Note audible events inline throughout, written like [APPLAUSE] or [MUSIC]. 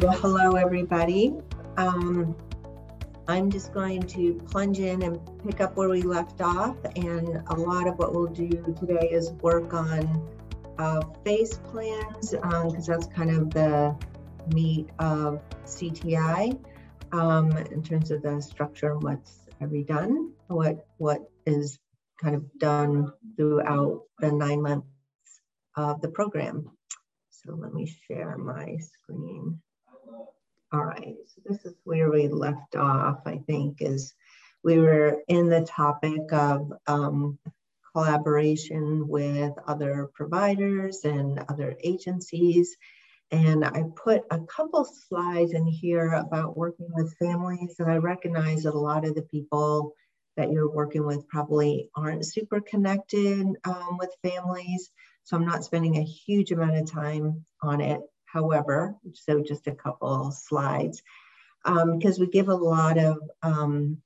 well, hello everybody. Um, I'm just going to plunge in and pick up where we left off. And a lot of what we'll do today is work on uh, phase plans, because um, that's kind of the meat of CTI um, in terms of the structure and what's already done, what what is kind of done throughout the nine months of the program. So let me share my screen. All right, so this is where we left off, I think, is we were in the topic of um, collaboration with other providers and other agencies. And I put a couple slides in here about working with families. And I recognize that a lot of the people that you're working with probably aren't super connected um, with families. So I'm not spending a huge amount of time on it. However, so just a couple slides, because um, we give a lot of um,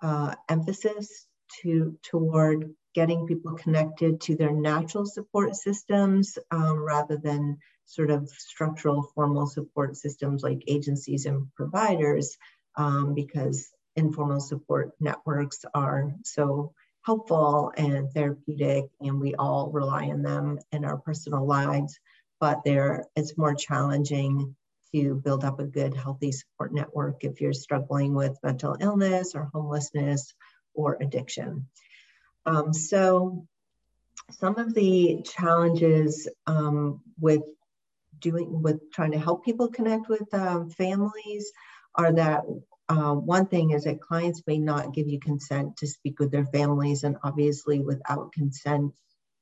uh, emphasis to toward getting people connected to their natural support systems um, rather than sort of structural formal support systems like agencies and providers um, because informal support networks are so helpful and therapeutic and we all rely on them in our personal lives but there it's more challenging to build up a good healthy support network if you're struggling with mental illness or homelessness or addiction um, so some of the challenges um, with doing with trying to help people connect with um, families are that uh, one thing is that clients may not give you consent to speak with their families, and obviously, without consent,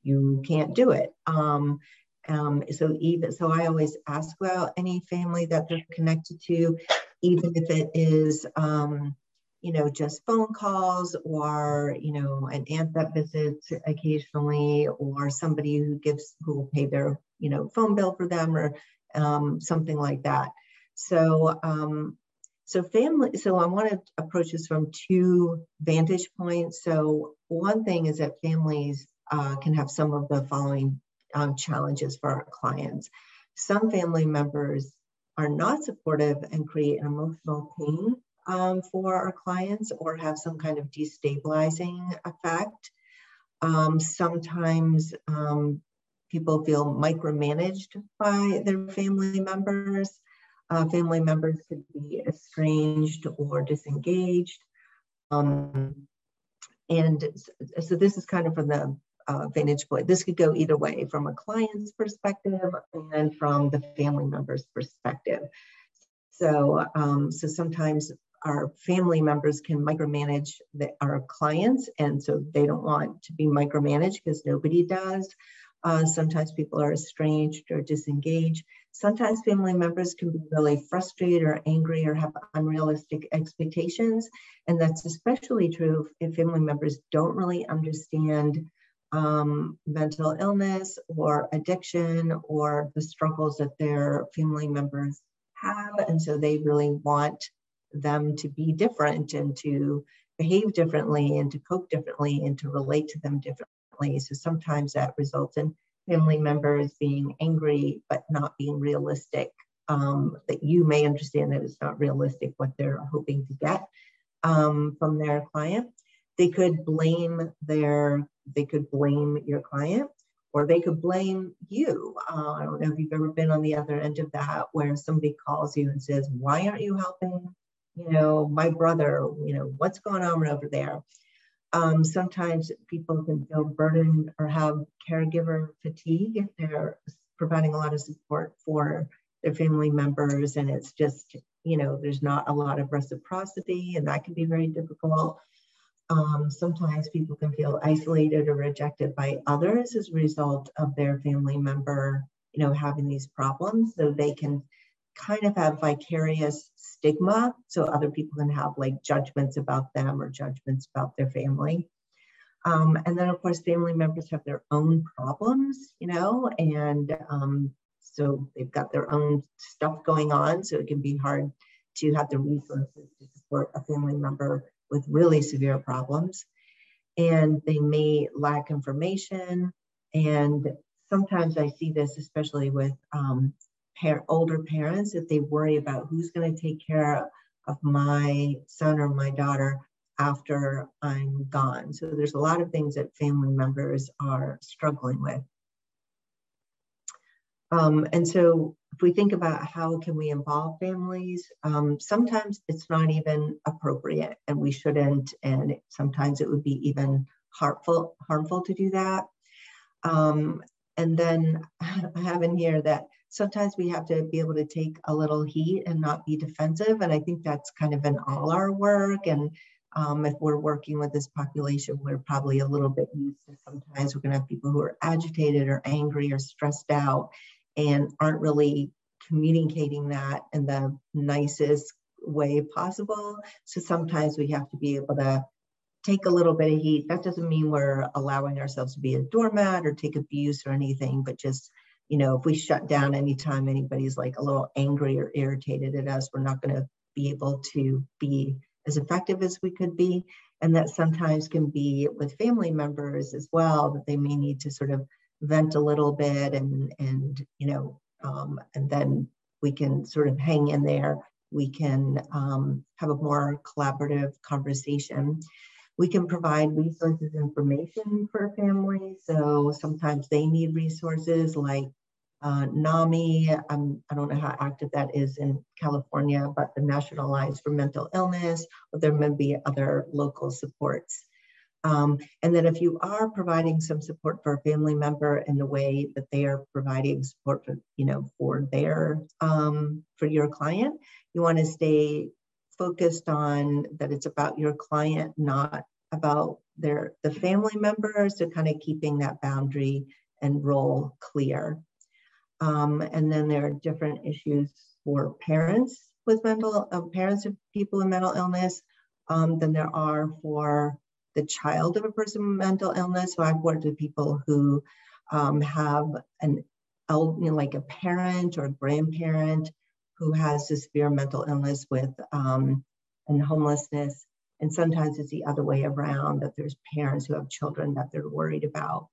you can't do it. Um, um, so even so, I always ask about any family that they're connected to, even if it is, um, you know, just phone calls or you know, an aunt that visits occasionally, or somebody who gives who will pay their you know phone bill for them or um, something like that. So um, so family, so I want to approach this from two vantage points. So one thing is that families uh, can have some of the following um, challenges for our clients. Some family members are not supportive and create an emotional pain um, for our clients or have some kind of destabilizing effect. Um, sometimes um, people feel micromanaged by their family members. Uh, family members could be estranged or disengaged. Um, and so this is kind of from the uh, vantage point. This could go either way from a client's perspective and from the family member's perspective. So, um, so sometimes our family members can micromanage the, our clients, and so they don't want to be micromanaged because nobody does. Uh, sometimes people are estranged or disengaged. Sometimes family members can be really frustrated or angry or have unrealistic expectations. And that's especially true if family members don't really understand um, mental illness or addiction or the struggles that their family members have. And so they really want them to be different and to behave differently and to cope differently and to relate to them differently so sometimes that results in family members being angry but not being realistic. Um, that you may understand that it's not realistic what they're hoping to get um, from their client. They could blame their, they could blame your client or they could blame you. Uh, I don't know if you've ever been on the other end of that where somebody calls you and says, why aren't you helping, you know, my brother, you know, what's going on over there? Um, sometimes people can feel burdened or have caregiver fatigue if they're providing a lot of support for their family members and it's just, you know, there's not a lot of reciprocity and that can be very difficult. Um, sometimes people can feel isolated or rejected by others as a result of their family member, you know, having these problems. So they can kind of have vicarious stigma. So other people can have like judgments about them or judgments about their family. Um, and then, of course, family members have their own problems, you know, and um, so they've got their own stuff going on. So it can be hard to have the resources to support a family member with really severe problems. And they may lack information. And sometimes I see this, especially with um, par- older parents if they worry about who's going to take care of my son or my daughter after I'm gone. So there's a lot of things that family members are struggling with. Um, and so if we think about how can we involve families, um, sometimes it's not even appropriate and we shouldn't, and sometimes it would be even harmful, harmful to do that. Um, and then [LAUGHS] I have in here that sometimes we have to be able to take a little heat and not be defensive. And I think that's kind of in all our work. And um, if we're working with this population, we're probably a little bit used to sometimes we're going to have people who are agitated or angry or stressed out and aren't really communicating that in the nicest way possible. So sometimes we have to be able to take a little bit of heat. That doesn't mean we're allowing ourselves to be a doormat or take abuse or anything, but just, you know, if we shut down anytime anybody's like a little angry or irritated at us, we're not going to be able to be as effective as we could be. And that sometimes can be with family members as well, that they may need to sort of vent a little bit and and you know um, and then we can sort of hang in there. We can um, have a more collaborative conversation. We can provide resources information for families. So sometimes they need resources like uh, NAMI, I'm, I don't know how active that is in California, but the National Alliance for Mental Illness, or there may be other local supports. Um, and then if you are providing some support for a family member in the way that they are providing support for, you know, for their, um, for your client, you want to stay focused on that it's about your client, not about their, the family members, so kind of keeping that boundary and role clear. Um, and then there are different issues for parents with mental, uh, parents of people with mental illness um, than there are for the child of a person with mental illness. So I've worked with people who um, have an you know, like a parent or a grandparent who has a severe mental illness with um, and homelessness. And sometimes it's the other way around that there's parents who have children that they're worried about.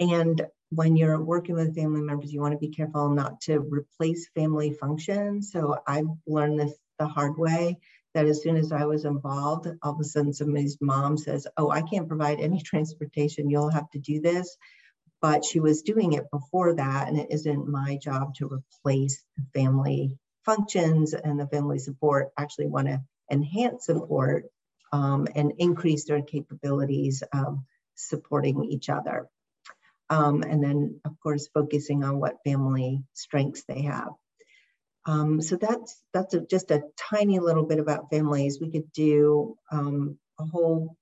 And when you're working with family members, you want to be careful not to replace family functions. So I've learned this the hard way that as soon as I was involved, all of a sudden somebody's mom says, Oh, I can't provide any transportation. You'll have to do this. But she was doing it before that, and it isn't my job to replace the family functions and the family support. Actually, want to enhance support um, and increase their capabilities of supporting each other. Um, and then, of course, focusing on what family strengths they have. Um, so that's that's a, just a tiny little bit about families. We could do um, a whole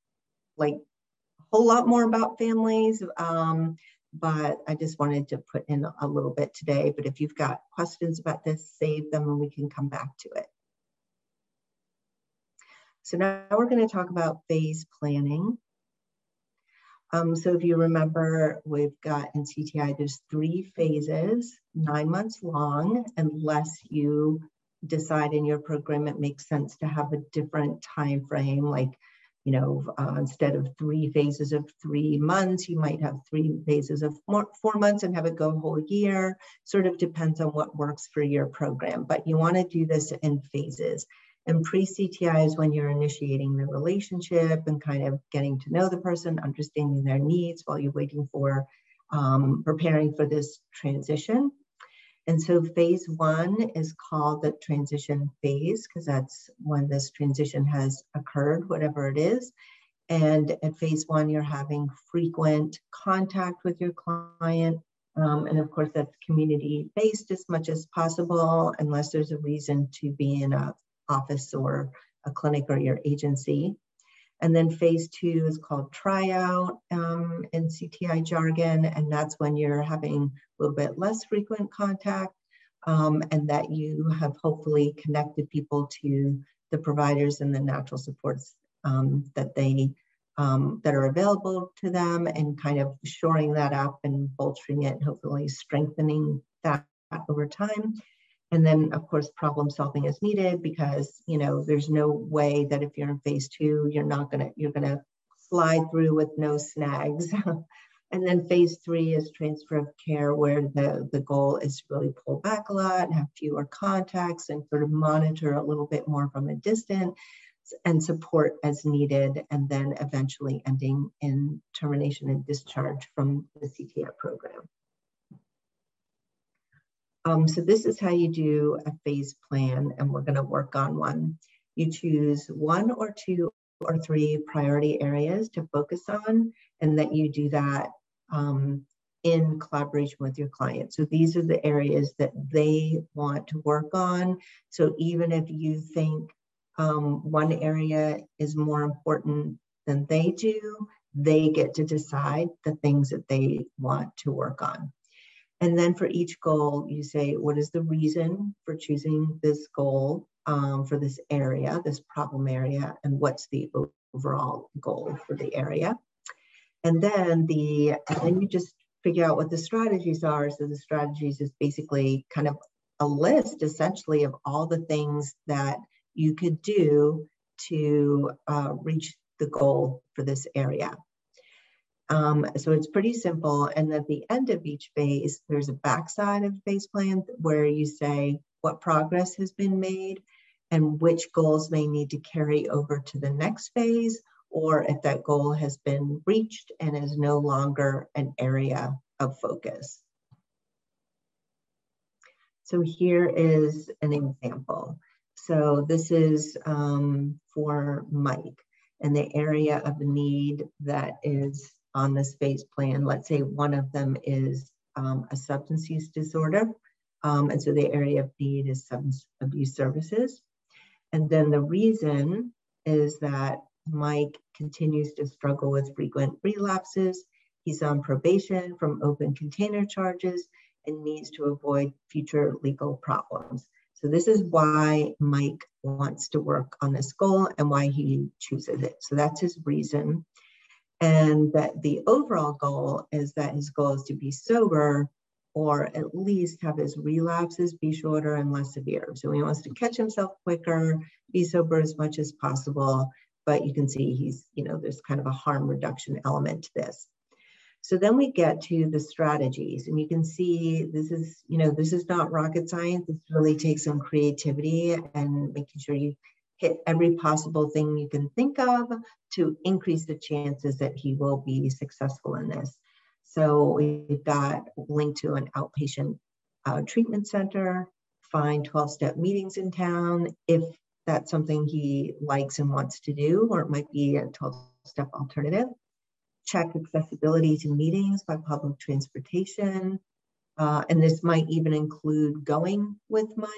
like a whole lot more about families, um, but I just wanted to put in a little bit today. But if you've got questions about this, save them and we can come back to it. So now we're going to talk about phase planning. Um, so if you remember, we've got in CTI, there's three phases, nine months long, unless you decide in your program it makes sense to have a different time frame, like, you know, uh, instead of three phases of three months, you might have three phases of more, four months and have it go a whole year. Sort of depends on what works for your program, but you want to do this in phases. And pre-CTI is when you're initiating the relationship and kind of getting to know the person, understanding their needs while you're waiting for um, preparing for this transition. And so phase one is called the transition phase because that's when this transition has occurred, whatever it is. And at phase one, you're having frequent contact with your client. Um, and of course, that's community based as much as possible, unless there's a reason to be in a office or a clinic or your agency. And then phase two is called tryout um, in CTI jargon, and that's when you're having a little bit less frequent contact um, and that you have hopefully connected people to the providers and the natural supports um, that they um, that are available to them and kind of shoring that up and bolstering it, hopefully strengthening that over time. And then of course, problem solving is needed because, you know, there's no way that if you're in phase two, you're not gonna, you're gonna slide through with no snags. [LAUGHS] And then phase three is transfer of care, where the, the goal is to really pull back a lot and have fewer contacts and sort of monitor a little bit more from a distance and support as needed, and then eventually ending in termination and discharge from the CTI program. Um, so this is how you do a phase plan, and we're going to work on one. You choose one or two or three priority areas to focus on, and that you do that um, in collaboration with your client. So these are the areas that they want to work on. So even if you think um, one area is more important than they do, they get to decide the things that they want to work on. And then for each goal, you say, what is the reason for choosing this goal um, for this area, this problem area, and what's the overall goal for the area? And then the and then you just figure out what the strategies are. So the strategies is basically kind of a list essentially of all the things that you could do to uh, reach the goal for this area. Um, so it's pretty simple. And at the end of each phase, there's a backside of phase plan where you say what progress has been made and which goals may need to carry over to the next phase or if that goal has been reached and is no longer an area of focus. So here is an example. So this is um, for Mike and the area of need that is on this phase plan. Let's say one of them is um, a substance use disorder. Um, and so the area of need is substance abuse services. And then the reason is that Mike continues to struggle with frequent relapses. He's on probation from open container charges and needs to avoid future legal problems. So this is why Mike wants to work on this goal and why he chooses it. So that's his reason. And that the overall goal is that his goal is to be sober or at least have his relapses be shorter and less severe. So he wants to catch himself quicker, be sober as much as possible, but you can see he's, you know, there's kind of a harm reduction element to this. So then we get to the strategies and you can see this is, you know, this is not rocket science. This really takes some creativity and making sure you hit every possible thing you can think of to increase the chances that he will be successful in this. So we've got linked to an outpatient uh, treatment center, find 12 step meetings in town if that's something he likes and wants to do, or it might be a 12 step alternative. Check accessibility to meetings by public transportation. Uh, and this might even include going with Mike,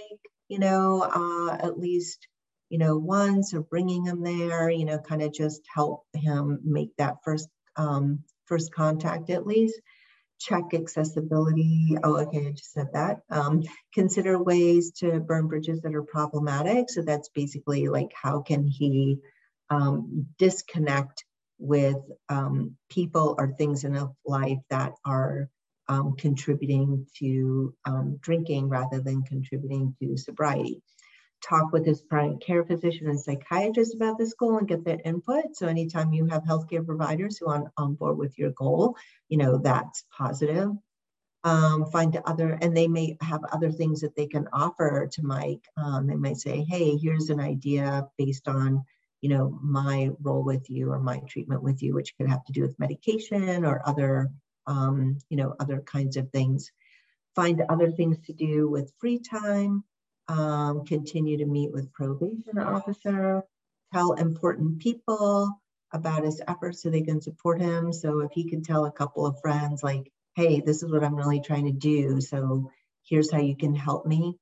you know, uh, at least, you know, once or bringing him there, you know, kind of just help him make that first, um, first contact at least check accessibility. Oh, okay, I just said that. Um, consider ways to burn bridges that are problematic. So that's basically like how can he um, disconnect with um, people or things in life that are um, contributing to um, drinking rather than contributing to sobriety talk with his primary care physician and psychiatrist about this goal and get their input. So anytime you have healthcare providers who are on board with your goal, you know, that's positive. Um, find other, and they may have other things that they can offer to Mike. Um, they might say, hey, here's an idea based on, you know, my role with you or my treatment with you, which could have to do with medication or other, um, you know, other kinds of things. Find other things to do with free time um, continue to meet with probation officer, tell important people about his efforts so they can support him. So if he can tell a couple of friends like, hey, this is what I'm really trying to do. So here's how you can help me.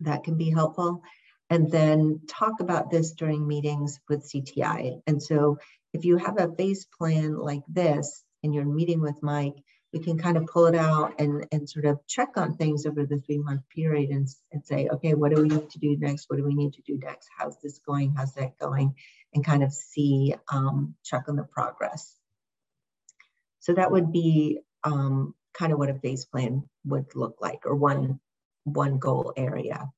That can be helpful. And then talk about this during meetings with CTI. And so if you have a phase plan like this and you're meeting with Mike, we can kind of pull it out and, and sort of check on things over the three month period and, and say, okay, what do we need to do next? What do we need to do next? How's this going? How's that going? And kind of see, um, check on the progress. So that would be um, kind of what a phase plan would look like or one, one goal area.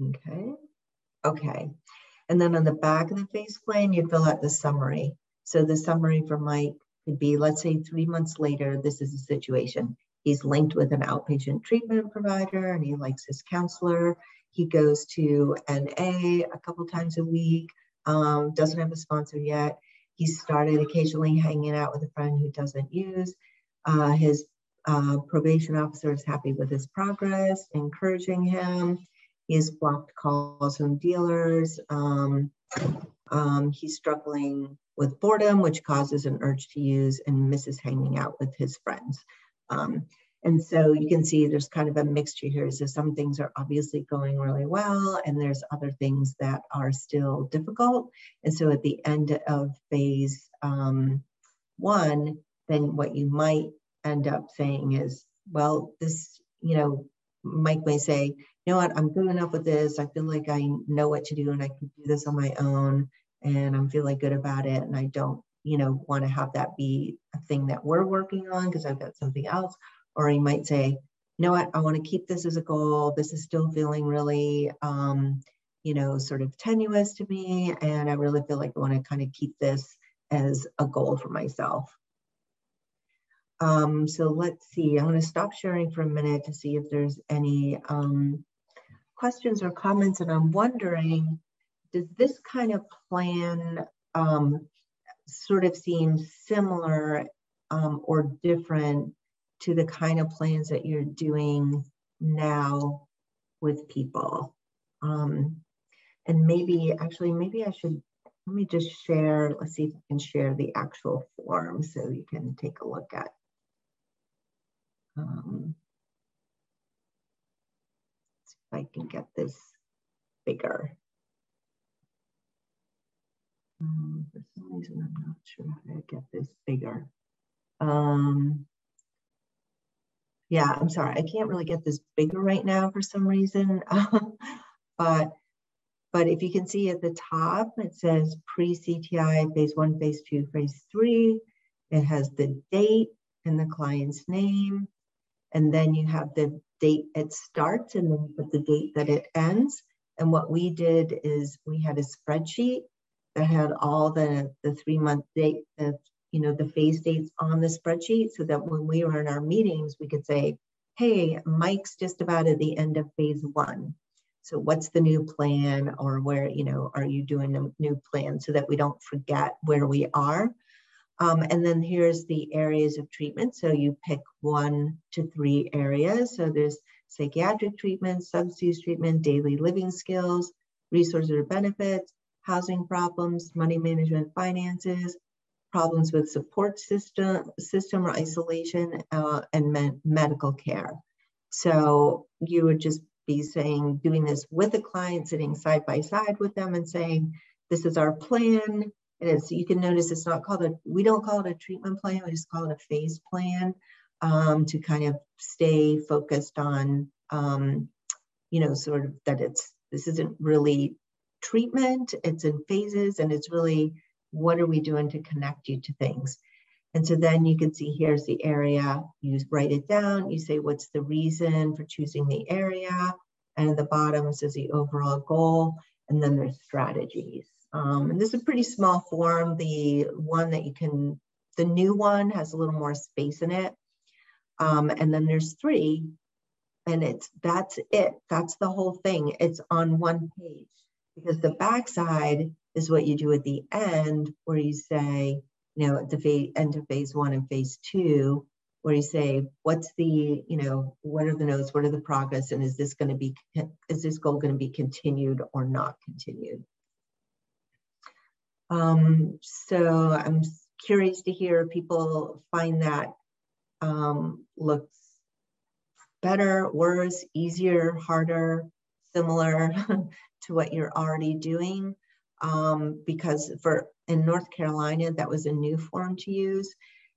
Okay, okay. And then on the back of the phase plan, you fill out the summary. So the summary for Mike could be, let's say three months later, this is the situation. He's linked with an outpatient treatment provider and he likes his counselor. He goes to NA a couple times a week, um, doesn't have a sponsor yet. He started occasionally hanging out with a friend who doesn't use. Uh, his uh, probation officer is happy with his progress, encouraging him. Has blocked calls from dealers. Um, um, he's struggling with boredom, which causes an urge to use and misses hanging out with his friends. Um, and so you can see there's kind of a mixture here. So some things are obviously going really well, and there's other things that are still difficult. And so at the end of phase um, one, then what you might end up saying is, well, this, you know, Mike may say, you know what, I'm good enough with this. I feel like I know what to do and I can do this on my own and I'm feeling good about it. And I don't, you know, want to have that be a thing that we're working on because I've got something else. Or he might say, you know what, I want to keep this as a goal. This is still feeling really, um, you know, sort of tenuous to me. And I really feel like I want to kind of keep this as a goal for myself. Um, so let's see, I'm going to stop sharing for a minute to see if there's any um, questions or comments. And I'm wondering, does this kind of plan um, sort of seem similar um, or different to the kind of plans that you're doing now with people? Um, and maybe, actually, maybe I should, let me just share, let's see if I can share the actual form so you can take a look at um, if I can get this bigger. Um, for some reason, I'm not sure how to get this bigger. Um, yeah, I'm sorry, I can't really get this bigger right now for some reason. [LAUGHS] but but if you can see at the top, it says pre-CTI, phase one, phase two, phase three. It has the date and the client's name and then you have the date it starts and then you put the date that it ends. And what we did is we had a spreadsheet that had all the, the three month date, the, you know, the phase dates on the spreadsheet so that when we were in our meetings, we could say, hey, Mike's just about at the end of phase one. So what's the new plan or where, you know, are you doing a new plan so that we don't forget where we are um, and then here's the areas of treatment. So you pick one to three areas. So there's psychiatric treatment, substance treatment, daily living skills, resources or benefits, housing problems, money management, finances, problems with support system, system or isolation, uh, and me medical care. So you would just be saying, doing this with the client, sitting side by side with them and saying, this is our plan. And it's, you can notice it's not called a, we don't call it a treatment plan, we just call it a phase plan um, to kind of stay focused on, um, you know, sort of that it's, this isn't really treatment, it's in phases and it's really, what are we doing to connect you to things? And so then you can see here's the area, you write it down, you say what's the reason for choosing the area, and at the bottom says the overall goal, and then there's strategies. Um, and this is a pretty small form. The one that you can, the new one has a little more space in it. Um, and then there's three and it's, that's it. That's the whole thing. It's on one page because the backside is what you do at the end where you say, you know, at the end of phase one and phase two, where you say, what's the, you know, what are the notes, what are the progress, and is this going to be, is this goal going to be continued or not continued? Um, so I'm curious to hear people find that um, looks better, worse, easier, harder, similar [LAUGHS] to what you're already doing. Um, because for in North Carolina, that was a new form to use.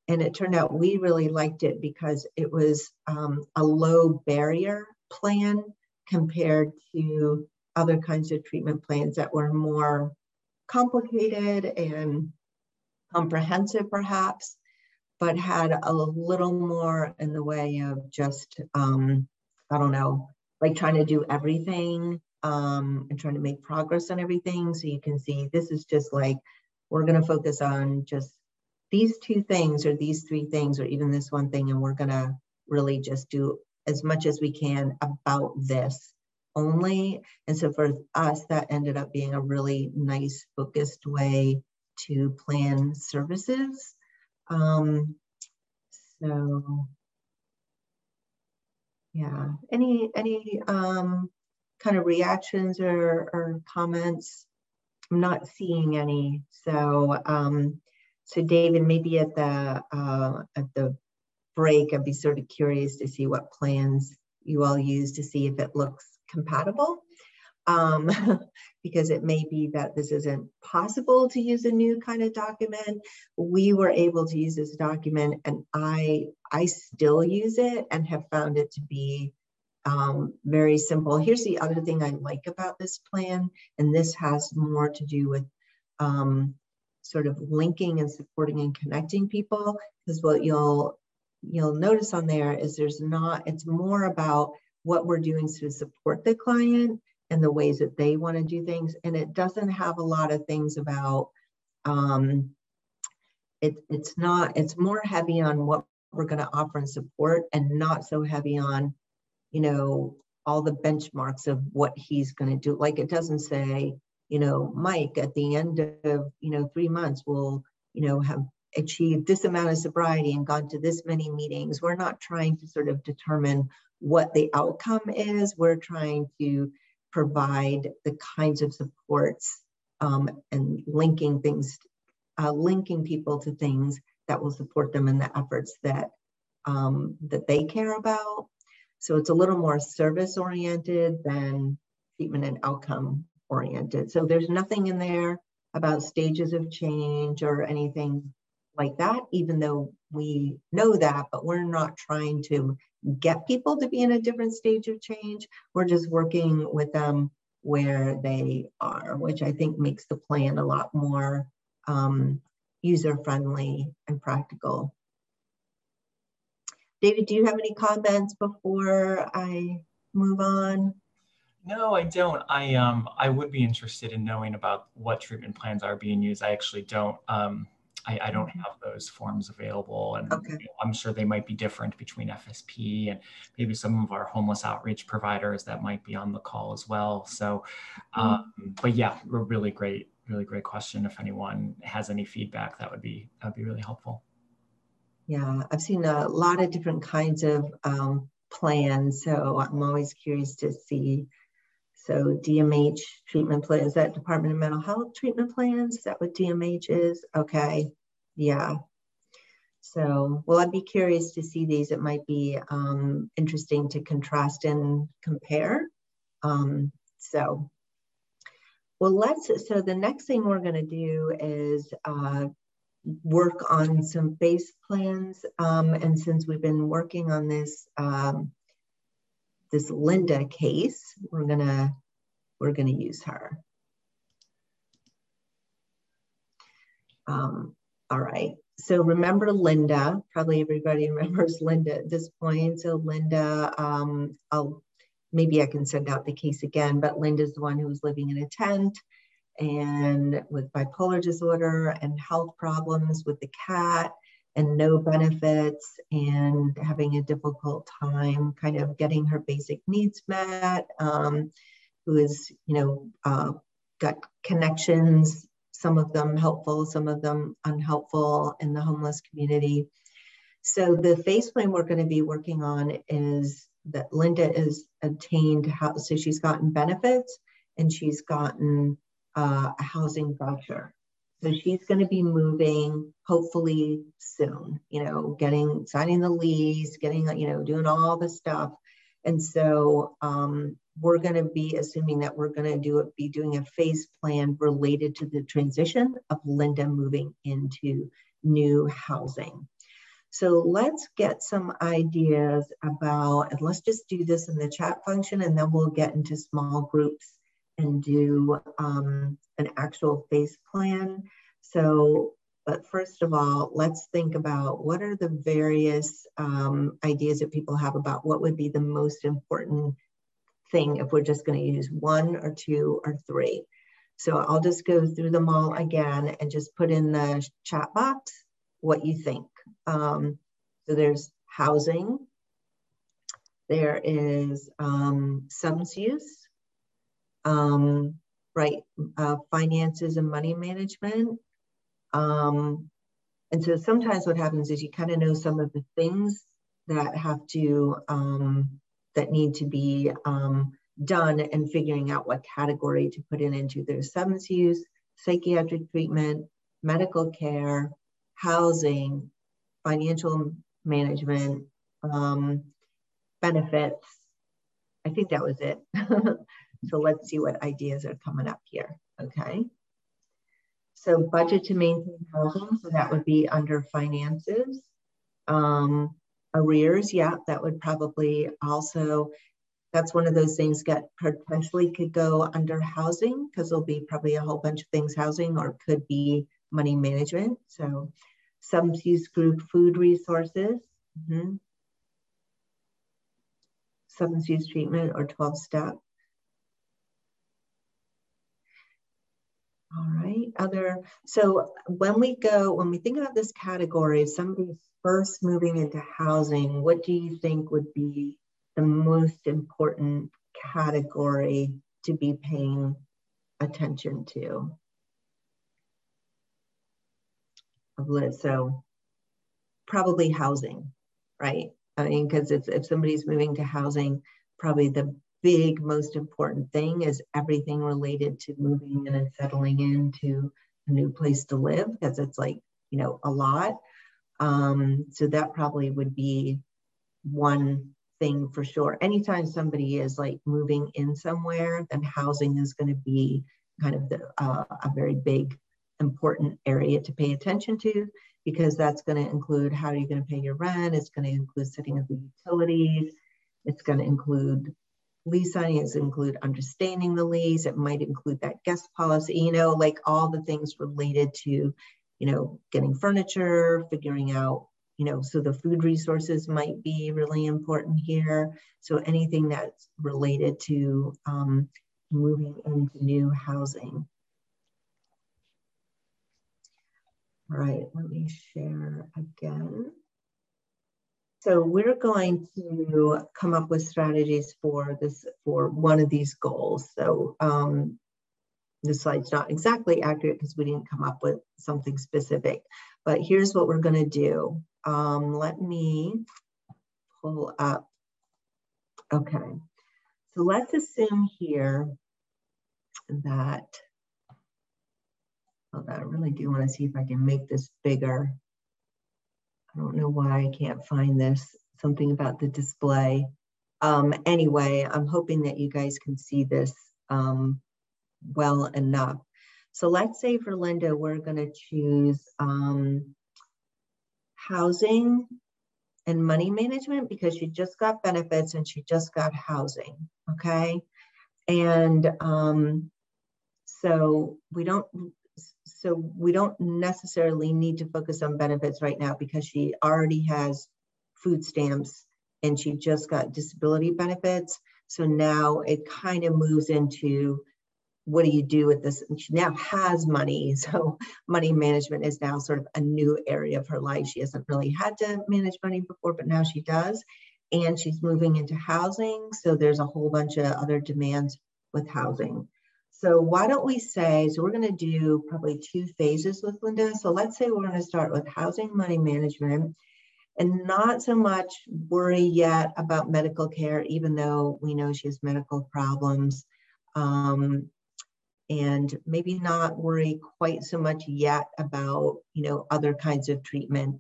And it turned out we really liked it because it was um, a low barrier plan compared to other kinds of treatment plans that were more complicated and comprehensive perhaps, but had a little more in the way of just, um, I don't know, like trying to do everything um, and trying to make progress on everything. So you can see this is just like, we're going to focus on just these two things or these three things or even this one thing. And we're going to really just do as much as we can about this only. And so for us, that ended up being a really nice focused way to plan services. Um, so yeah, any any um, kind of reactions or, or comments? I'm not seeing any. So um, so David, maybe at the uh, at the break, I'd be sort of curious to see what plans you all use to see if it looks compatible. Um, [LAUGHS] because it may be that this isn't possible to use a new kind of document. We were able to use this document and I, I still use it and have found it to be um, very simple. Here's the other thing I like about this plan, and this has more to do with um, sort of linking and supporting and connecting people, because what you'll you'll notice on there is there's not, it's more about what we're doing to support the client and the ways that they want to do things. And it doesn't have a lot of things about, um, it, it's not, it's more heavy on what we're going to offer and support and not so heavy on, you know, all the benchmarks of what he's going to do. Like it doesn't say, you know, Mike at the end of, you know, three months we'll, you know, have achieved this amount of sobriety and gone to this many meetings. We're not trying to sort of determine what the outcome is. We're trying to provide the kinds of supports um, and linking things, uh, linking people to things that will support them in the efforts that um, that they care about. So it's a little more service oriented than treatment and outcome oriented. So there's nothing in there about stages of change or anything like that, even though we know that, but we're not trying to get people to be in a different stage of change. We're just working with them where they are, which I think makes the plan a lot more um, user friendly and practical. David, do you have any comments before I move on? No, I don't. I um I would be interested in knowing about what treatment plans are being used. I actually don't. Um, I, I don't mm-hmm. have those forms available, and okay. you know, I'm sure they might be different between FSP and maybe some of our homeless outreach providers that might be on the call as well. So, mm-hmm. um, but yeah, really great, really great question. If anyone has any feedback, that would be that would be really helpful. Yeah, I've seen a lot of different kinds of um, plans, so I'm always curious to see. So DMH treatment plan, is that Department of Mental Health treatment plans? Is that what DMH is? Okay, yeah. So, well, I'd be curious to see these. It might be um, interesting to contrast and compare. Um, so, well, let's, so the next thing we're gonna do is uh, work on some phase plans. Um, and since we've been working on this um, this Linda case, we're gonna, we're gonna use her. Um, all right, so remember Linda, probably everybody [LAUGHS] remembers Linda at this point. So Linda, um, I'll, maybe I can send out the case again, but Linda's the one who was living in a tent and with bipolar disorder and health problems with the cat and no benefits and having a difficult time kind of getting her basic needs met, um, who is, you know, uh, got connections, some of them helpful, some of them unhelpful in the homeless community. So the phase plan we're going to be working on is that Linda has obtained, house, so she's gotten benefits and she's gotten uh, a housing voucher. So she's going to be moving hopefully soon, you know, getting, signing the lease, getting, you know, doing all the stuff. And so um, we're going to be assuming that we're going to do it, be doing a phase plan related to the transition of Linda moving into new housing. So let's get some ideas about, and let's just do this in the chat function and then we'll get into small groups and do um, an actual phase plan. So, but first of all, let's think about what are the various um, ideas that people have about what would be the most important thing if we're just going to use one or two or three. So I'll just go through them all again and just put in the chat box what you think. Um, so there's housing, there is um, substance use, um, right, uh, finances and money management. Um, and so sometimes what happens is you kind of know some of the things that have to, um, that need to be um, done and figuring out what category to put it into. There's substance use, psychiatric treatment, medical care, housing, financial management, um, benefits. I think that was it. [LAUGHS] so let's see what ideas are coming up here. Okay. So budget to maintain housing, so that would be under finances. Um, arrears, yeah, that would probably also that's one of those things that potentially could go under housing because there'll be probably a whole bunch of things housing or could be money management. So substance use group food resources, mm -hmm. substance use treatment or 12 step. All right, other, so when we go, when we think about this category, if somebody's first moving into housing, what do you think would be the most important category to be paying attention to. So probably housing, right? I mean, because if, if somebody's moving to housing, probably the big, most important thing is everything related to moving in and settling into a new place to live, because it's like, you know, a lot. Um, so that probably would be one thing for sure. Anytime somebody is like moving in somewhere, then housing is going to be kind of the, uh, a very big, important area to pay attention to because that's going to include how are you going to pay your rent. It's going to include setting up the utilities. It's going to include lease. It's include understanding the lease. It might include that guest policy. You know, like all the things related to, you know, getting furniture, figuring out you know, so the food resources might be really important here. So anything that's related to um, moving into new housing. All right, let me share again. So we're going to come up with strategies for this, for one of these goals. So um, the slide's not exactly accurate because we didn't come up with something specific, but here's what we're gonna do. Um, let me pull up. Okay, so let's assume here that, oh, I really do want to see if I can make this bigger. I don't know why I can't find this, something about the display. Um, anyway, I'm hoping that you guys can see this um, well enough. So let's say for Linda, we're going to choose um, housing and money management because she just got benefits and she just got housing, okay? And um, so we don't so we don't necessarily need to focus on benefits right now because she already has food stamps and she just got disability benefits. So now it kind of moves into what do you do with this? And she now has money. [LAUGHS] So money management is now sort of a new area of her life. She hasn't really had to manage money before, but now she does. And she's moving into housing. So there's a whole bunch of other demands with housing. So why don't we say, so we're gonna do probably two phases with Linda. So let's say we're gonna start with housing money management and not so much worry yet about medical care, even though we know she has medical problems. Um, and maybe not worry quite so much yet about you know other kinds of treatment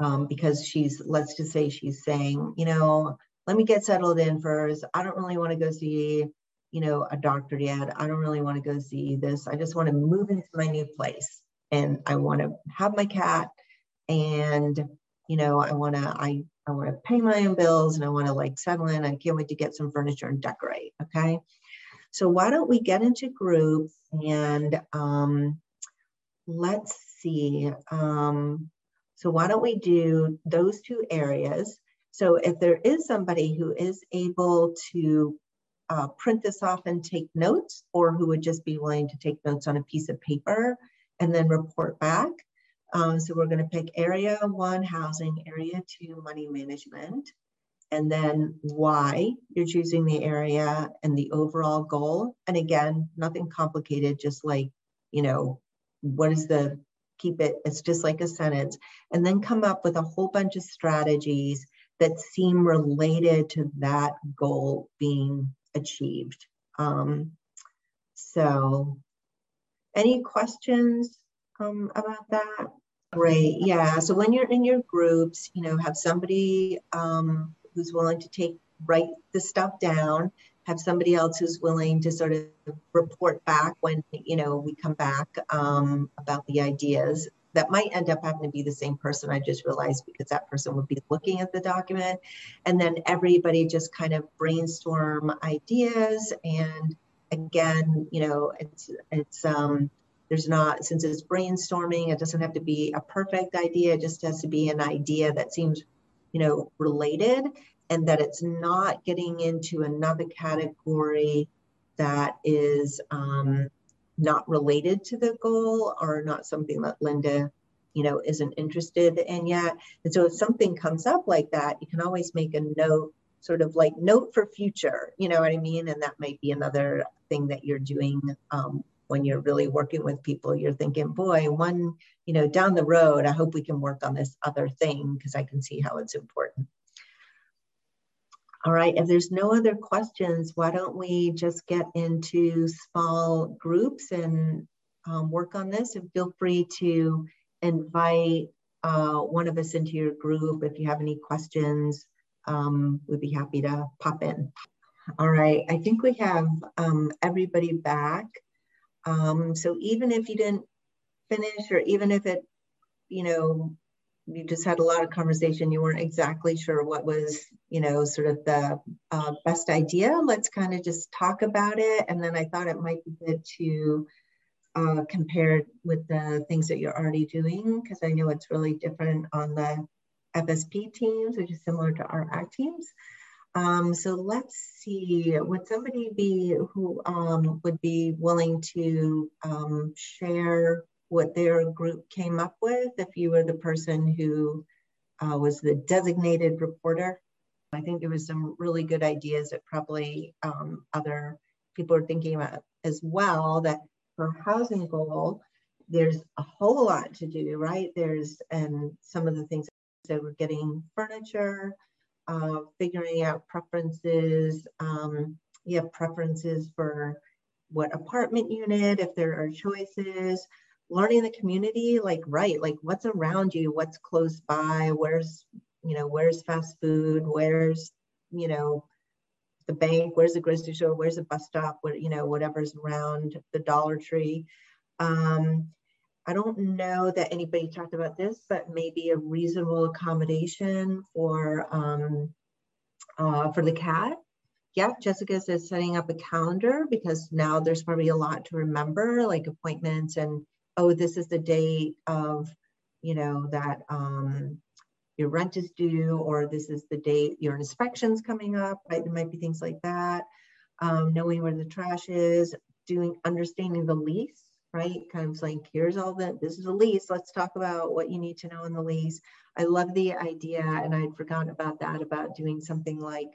um, because she's let's just say she's saying you know let me get settled in first i don't really want to go see you know a doctor yet i don't really want to go see this i just want to move into my new place and i want to have my cat and you know i want to i i want to pay my own bills and i want to like settle in i can't wait to get some furniture and decorate okay so why don't we get into groups and um, let's see. Um, so why don't we do those two areas? So if there is somebody who is able to uh, print this off and take notes or who would just be willing to take notes on a piece of paper and then report back. Um, so we're going to pick area one, housing, area two, money management, and then why you're choosing the area and the overall goal. And again, nothing complicated, just like, you know, what is the keep it, it's just like a sentence, and then come up with a whole bunch of strategies that seem related to that goal being achieved. Um, so, any questions um, about that? Great, yeah. So when you're in your groups, you know, have somebody um, who's willing to take write the stuff down, have somebody else who's willing to sort of report back when you know we come back um, about the ideas that might end up having to be the same person i just realized because that person would be looking at the document. And then everybody just kind of brainstorm ideas. And again you know it's it's um there's not since it's brainstorming it doesn't have to be a perfect idea. It just has to be an idea that seems you know related and that it's not getting into another category that is um, not related to the goal or not something that Linda, you know, isn't interested in yet. And so if something comes up like that, you can always make a note, sort of like note for future, you know what I mean? And that might be another thing that you're doing um, when you're really working with people. You're thinking, boy, one, you know, down the road, I hope we can work on this other thing because I can see how it's important. All right, if there's no other questions, why don't we just get into small groups and um, work on this and feel free to invite uh, one of us into your group if you have any questions. Um, we'd be happy to pop in. All right, I think we have um, everybody back. Um, so even if you didn't finish or even if it, you know, you just had a lot of conversation. You weren't exactly sure what was, you know, sort of the uh, best idea. Let's kind of just talk about it. And then I thought it might be good to uh, compare with the things that you're already doing, because I know it's really different on the FSP teams, which is similar to our ACT teams. Um, so let's see, would somebody be who um, would be willing to um, share what their group came up with if you were the person who uh, was the designated reporter. I think there was some really good ideas that probably um, other people are thinking about as well that for housing goal, there's a whole lot to do, right? There's and some of the things that we're getting furniture, uh, figuring out preferences. Um, you have preferences for what apartment unit, if there are choices, learning the community like right like what's around you what's close by where's you know where's fast food where's you know the bank where's the grocery store where's the bus stop where you know whatever's around the dollar tree. Um i don't know that anybody talked about this but maybe a reasonable accommodation for um uh for the cat. Yeah, Jessica says setting up a calendar because now there's probably a lot to remember, like appointments and oh, this is the date of, you know, that um, your rent is due, or this is the date your inspection's coming up, right? There might be things like that. Um, knowing where the trash is, doing, understanding the lease, right? Kind of like, here's all the, this is a lease. Let's talk about what you need to know in the lease. I love the idea, and I'd forgotten about that, about doing something like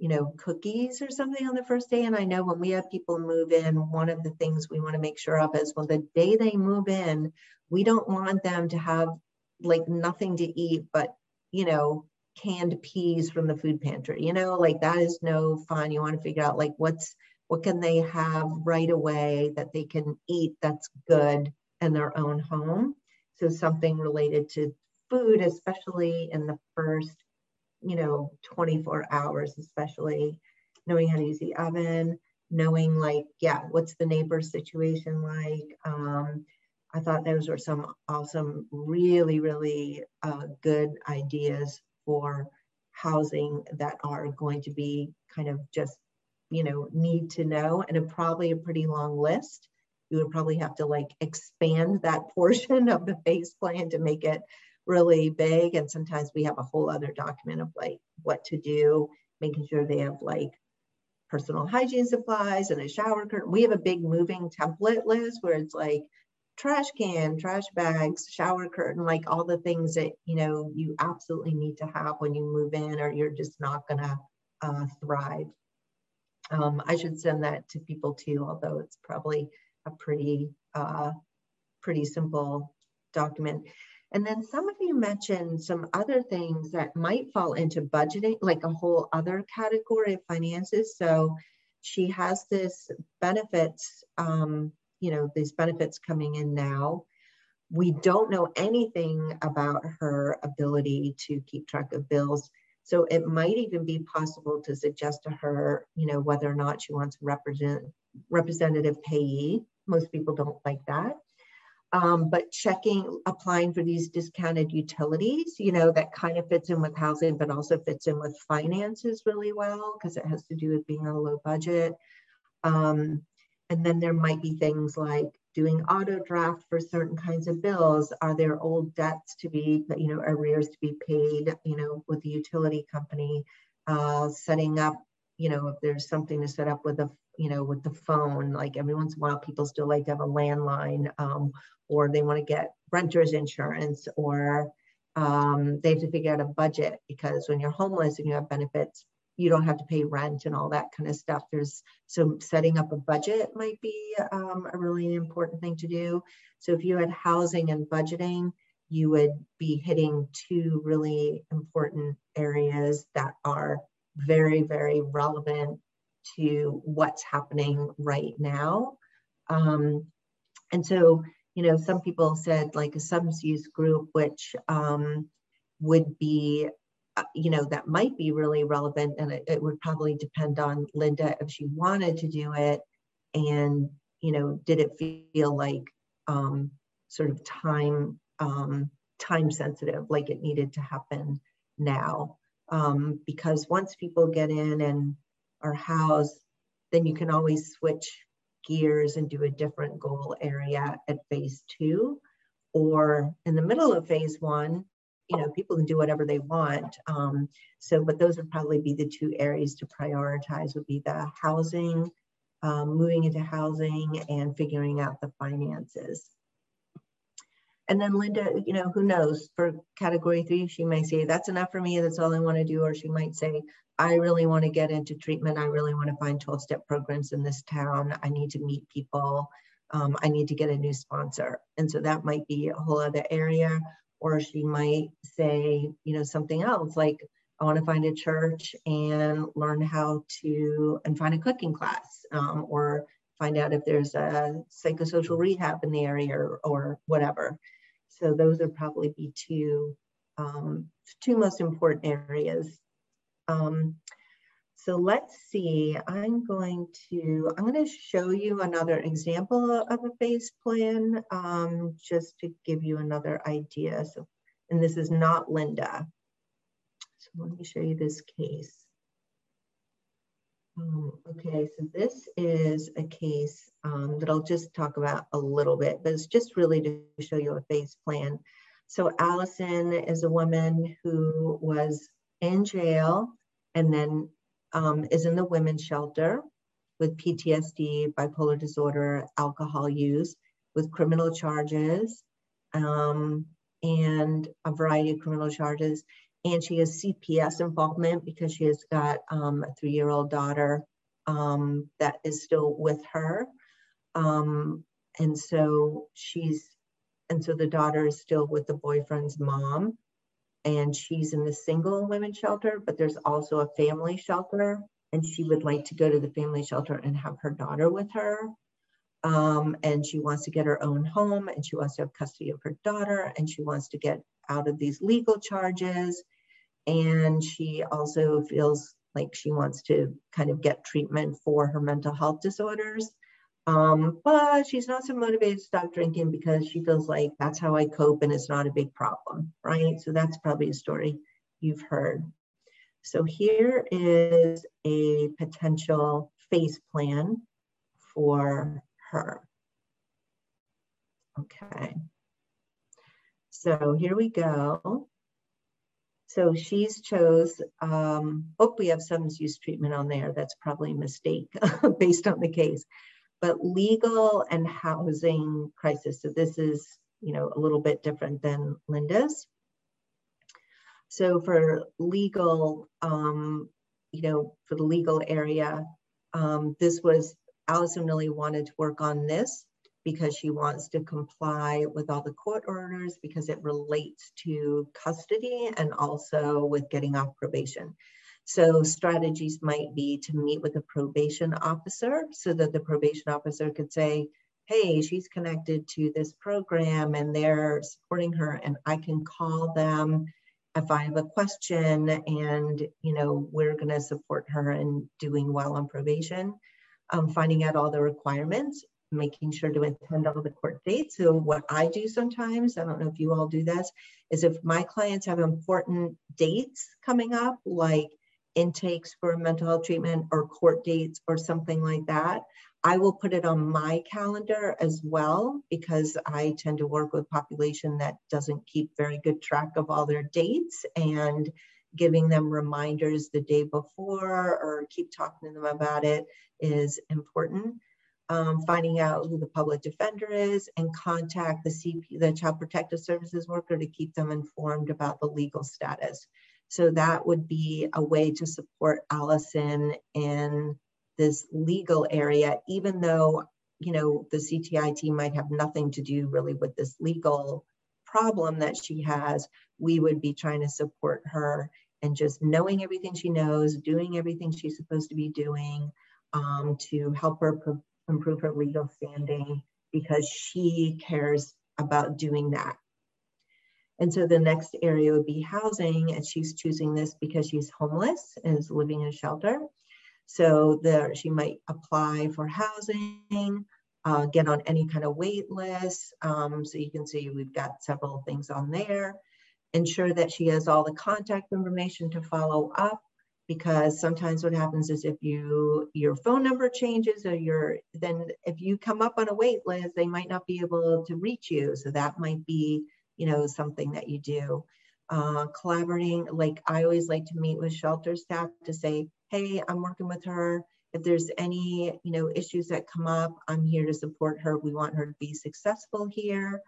you know, cookies or something on the first day. And I know when we have people move in, one of the things we want to make sure of is well, the day they move in, we don't want them to have like nothing to eat, but, you know, canned peas from the food pantry, you know, like that is no fun. You want to figure out like what's, what can they have right away that they can eat that's good in their own home. So something related to food, especially in the first you know, 24 hours, especially knowing how to use the oven, knowing like, yeah, what's the neighbor situation like? Um, I thought those were some awesome, really, really uh, good ideas for housing that are going to be kind of just, you know, need to know and a, probably a pretty long list. You would probably have to like expand that [LAUGHS] portion of the phase plan to make it really big. And sometimes we have a whole other document of like what to do, making sure they have like personal hygiene supplies and a shower curtain. We have a big moving template list where it's like trash can, trash bags, shower curtain, like all the things that you know you absolutely need to have when you move in, or you're just not gonna uh, thrive. Um, I should send that to people too, although it's probably a pretty uh, pretty simple document. And then some of you mentioned some other things that might fall into budgeting, like a whole other category of finances. So she has this benefits, um, you know, these benefits coming in now. We don't know anything about her ability to keep track of bills. So it might even be possible to suggest to her, you know, whether or not she wants represent representative payee. Most people don't like that um, but checking, applying for these discounted utilities, you know, that kind of fits in with housing, but also fits in with finances really well because it has to do with being on a low budget. Um, and then there might be things like doing auto draft for certain kinds of bills. Are there old debts to be, you know, arrears to be paid, you know, with the utility company, uh, setting up, you know, if there's something to set up with the you know, with the phone, like every once in a while, people still like to have a landline um, or they want to get renter's insurance or um, they have to figure out a budget because when you're homeless and you have benefits, you don't have to pay rent and all that kind of stuff. There's so setting up a budget might be um, a really important thing to do. So if you had housing and budgeting, you would be hitting two really important areas that are very, very relevant to what's happening right now. Um, and so you know, some people said like a substance use group, which um, would be, uh, you know, that might be really relevant. And it, it, would probably depend on Linda if she wanted to do it. And, you know, did it feel like um, sort of time, um, time sensitive, like it needed to happen now? Um, because once people get in and are housed, then you can always switch gears and do a different goal area at phase two. Or in the middle of phase one, you know, people can do whatever they want. Um, so, but those would probably be the two areas to prioritize would be the housing, um, moving into housing and figuring out the finances. And then Linda, you know, who knows for category three, she may say, that's enough for me. That's all I want to do. Or she might say, I really want to get into treatment. I really want to find 12 step programs in this town. I need to meet people. Um, I need to get a new sponsor. And so that might be a whole other area. Or she might say, you know, something else like, I want to find a church and learn how to, and find a cooking class um, or find out if there's a psychosocial rehab in the area or, or whatever. So those would probably be two, um, two most important areas um, so let's see, I'm going to, I'm going to show you another example of a phase plan um, just to give you another idea. So, and this is not Linda. So let me show you this case. Um, okay, so this is a case um, that I'll just talk about a little bit, but it's just really to show you a phase plan. So Allison is a woman who was in jail and then um, is in the women's shelter with PTSD, bipolar disorder, alcohol use, with criminal charges, um, and a variety of criminal charges. And she has CPS involvement because she has got um, a three year old daughter um, that is still with her. Um, and so she's, and so the daughter is still with the boyfriend's mom and she's in the single women's shelter, but there's also a family shelter, and she would like to go to the family shelter and have her daughter with her. Um, and she wants to get her own home, and she wants to have custody of her daughter, and she wants to get out of these legal charges. And she also feels like she wants to kind of get treatment for her mental health disorders. Um, but she's not so motivated to stop drinking because she feels like that's how I cope and it's not a big problem, right? So that's probably a story you've heard. So here is a potential phase plan for her. Okay. So here we go. So she's chose, um, hope we have substance use treatment on there. That's probably a mistake [LAUGHS] based on the case. But legal and housing crisis. So this is, you know, a little bit different than Linda's. So for legal, um, you know, for the legal area, um, this was, Allison really wanted to work on this because she wants to comply with all the court orders because it relates to custody and also with getting off probation. So strategies might be to meet with a probation officer so that the probation officer could say, hey, she's connected to this program and they're supporting her and I can call them if I have a question and, you know, we're gonna support her in doing well on probation. Um, finding out all the requirements making sure to attend all the court dates. So what I do sometimes, I don't know if you all do this, is if my clients have important dates coming up, like intakes for mental health treatment or court dates or something like that, I will put it on my calendar as well because I tend to work with population that doesn't keep very good track of all their dates and giving them reminders the day before or keep talking to them about it is important um, finding out who the public defender is, and contact the CP, the Child Protective Services worker to keep them informed about the legal status. So that would be a way to support Allison in this legal area, even though you know the CTI team might have nothing to do really with this legal problem that she has. We would be trying to support her and just knowing everything she knows, doing everything she's supposed to be doing um, to help her improve her legal standing because she cares about doing that. And so the next area would be housing, and she's choosing this because she's homeless and is living in a shelter. So there, she might apply for housing, uh, get on any kind of wait list. Um, so you can see we've got several things on there. Ensure that she has all the contact information to follow up because sometimes what happens is if you your phone number changes or your then if you come up on a wait list they might not be able to reach you. So that might be you know something that you do. Uh, collaborating like i always like to meet with shelter staff to say hey i'm working with her. If there's any you know issues that come up i'm here to support her. We want her to be successful here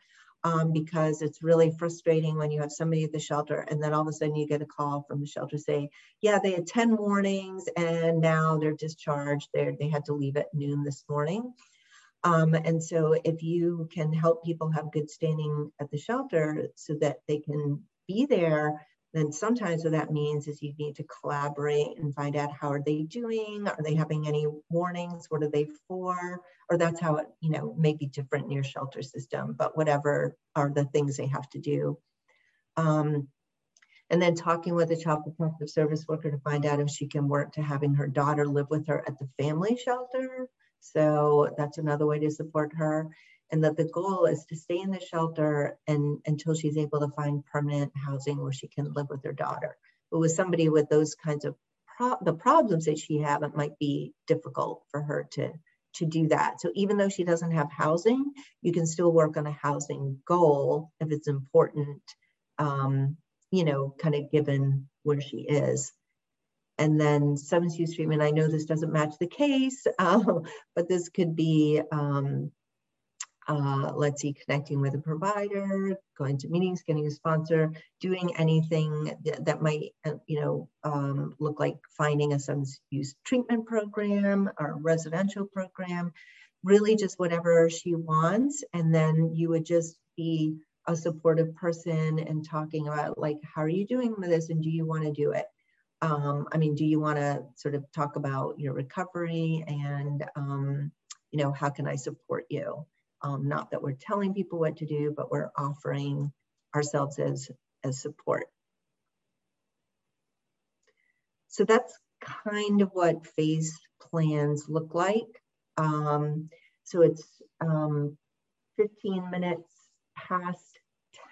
um, because it's really frustrating when you have somebody at the shelter and then all of a sudden you get a call from the shelter saying, yeah, they had 10 warnings and now they're discharged. They're, they had to leave at noon this morning. Um, and so if you can help people have good standing at the shelter so that they can be there then sometimes what that means is you need to collaborate and find out how are they doing? Are they having any warnings? What are they for? Or that's how it you know may be different in your shelter system but whatever are the things they have to do. Um, and then talking with a child protective service worker to find out if she can work to having her daughter live with her at the family shelter. So that's another way to support her and that the goal is to stay in the shelter and until she's able to find permanent housing where she can live with her daughter. But with somebody with those kinds of pro- the problems that she have, it might be difficult for her to to do that. So even though she doesn't have housing, you can still work on a housing goal if it's important. Um, you know, kind of given where she is. And then substance use treatment, I know this doesn't match the case, uh, [LAUGHS] but this could be um, uh, let's see, connecting with a provider, going to meetings, getting a sponsor, doing anything that, that might, uh, you know, um, look like finding a substance use treatment program or residential program, really just whatever she wants. And then you would just be a supportive person and talking about like, how are you doing with this and do you want to do it? Um, I mean, do you want to sort of talk about your recovery and, um, you know, how can I support you? Um, not that we're telling people what to do, but we're offering ourselves as, as support. So that's kind of what phase plans look like. Um, so it's um, 15 minutes past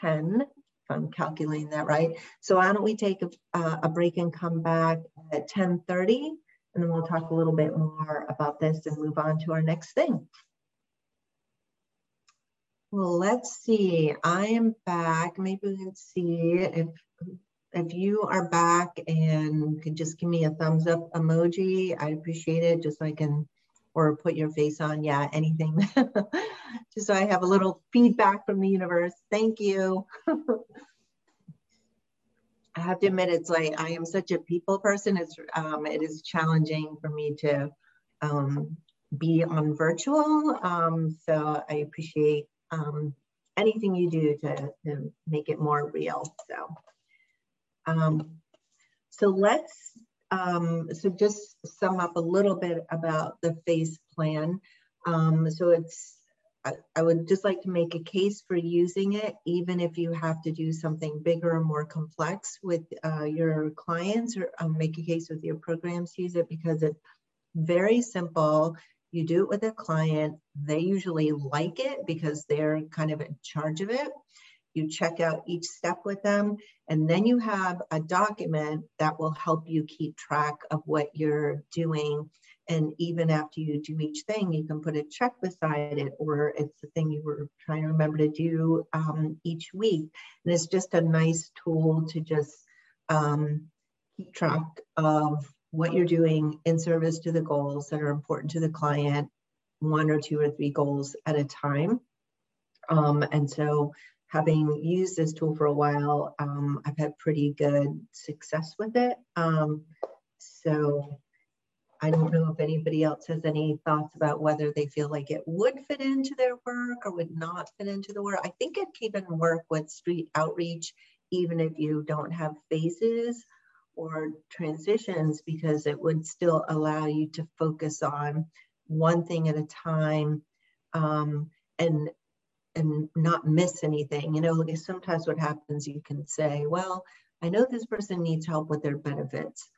10, if I'm calculating that right. So why don't we take a, a break and come back at 10.30 and then we'll talk a little bit more about this and move on to our next thing. Well, let's see. I am back. Maybe we can see if if you are back and could just give me a thumbs up emoji, I'd appreciate it just so I can, or put your face on, yeah, anything. [LAUGHS] just so I have a little feedback from the universe. Thank you. [LAUGHS] I have to admit, it's like I am such a people person. It's um, it is challenging for me to um, be on virtual. Um, so I appreciate um, anything you do to, to make it more real. So, um, so let's um, so just sum up a little bit about the phase plan. Um, so it's I, I would just like to make a case for using it, even if you have to do something bigger or more complex with uh, your clients, or um, make a case with your programs use it because it's very simple. You do it with a client. They usually like it because they're kind of in charge of it. You check out each step with them, and then you have a document that will help you keep track of what you're doing. And even after you do each thing, you can put a check beside it, or it's the thing you were trying to remember to do um, each week. And it's just a nice tool to just um, keep track of what you're doing in service to the goals that are important to the client, one or two or three goals at a time. Um, and so having used this tool for a while, um, I've had pretty good success with it. Um, so I don't know if anybody else has any thoughts about whether they feel like it would fit into their work or would not fit into the work. I think it can even work with street outreach, even if you don't have phases or transitions because it would still allow you to focus on one thing at a time um, and and not miss anything. You know, like sometimes what happens, you can say, well, I know this person needs help with their benefits,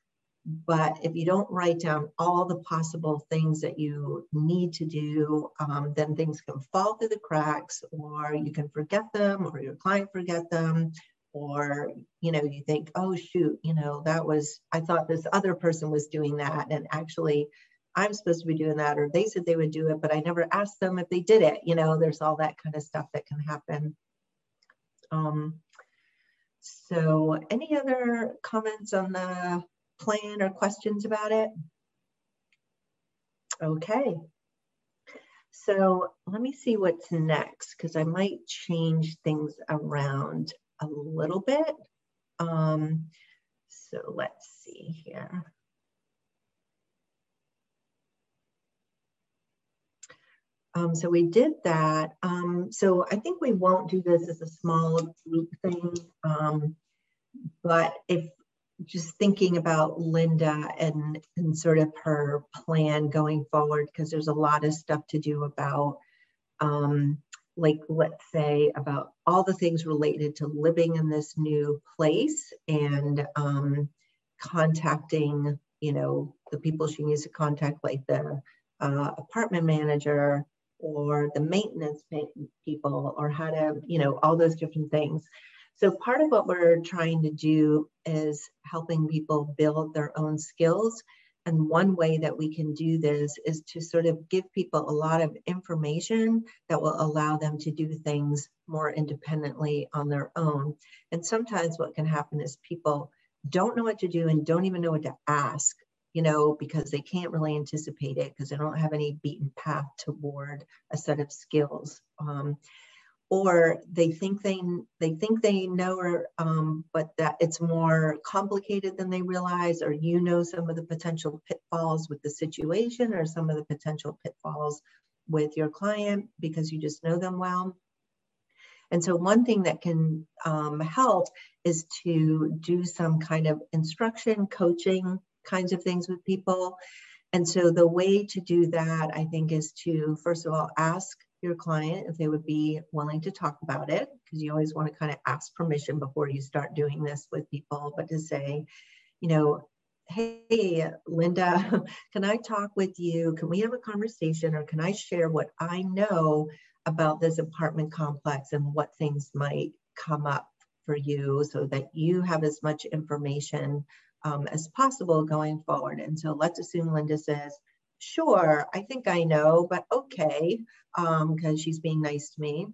but if you don't write down all the possible things that you need to do, um, then things can fall through the cracks, or you can forget them, or your client forget them, or you know you think oh shoot you know that was i thought this other person was doing that and actually i'm supposed to be doing that or they said they would do it but i never asked them if they did it you know there's all that kind of stuff that can happen. Um, so any other comments on the plan or questions about it? Okay. So let me see what's next because I might change things around a little bit. Um, so let's see here. Um, so we did that. Um, so I think we won't do this as a small group thing, um, but if just thinking about Linda and, and sort of her plan going forward, because there's a lot of stuff to do about um, like let's say about all the things related to living in this new place and um, contacting you know the people she needs to contact like the uh, apartment manager or the maintenance people or how to you know all those different things. So part of what we're trying to do is helping people build their own skills and one way that we can do this is to sort of give people a lot of information that will allow them to do things more independently on their own. And sometimes what can happen is people don't know what to do and don't even know what to ask, you know, because they can't really anticipate it because they don't have any beaten path toward a set of skills. Um, or they think they they think they know or um, but that it's more complicated than they realize or you know some of the potential pitfalls with the situation or some of the potential pitfalls with your client because you just know them well. And so one thing that can um, help is to do some kind of instruction coaching kinds of things with people. And so the way to do that i think is to first of all ask your client if they would be willing to talk about it, because you always want to kind of ask permission before you start doing this with people, but to say, you know, hey, Linda, [LAUGHS] can I talk with you? Can we have a conversation or can I share what I know about this apartment complex and what things might come up for you so that you have as much information um, as possible going forward? And so let's assume Linda says, sure, I think I know, but okay, because um, she's being nice to me.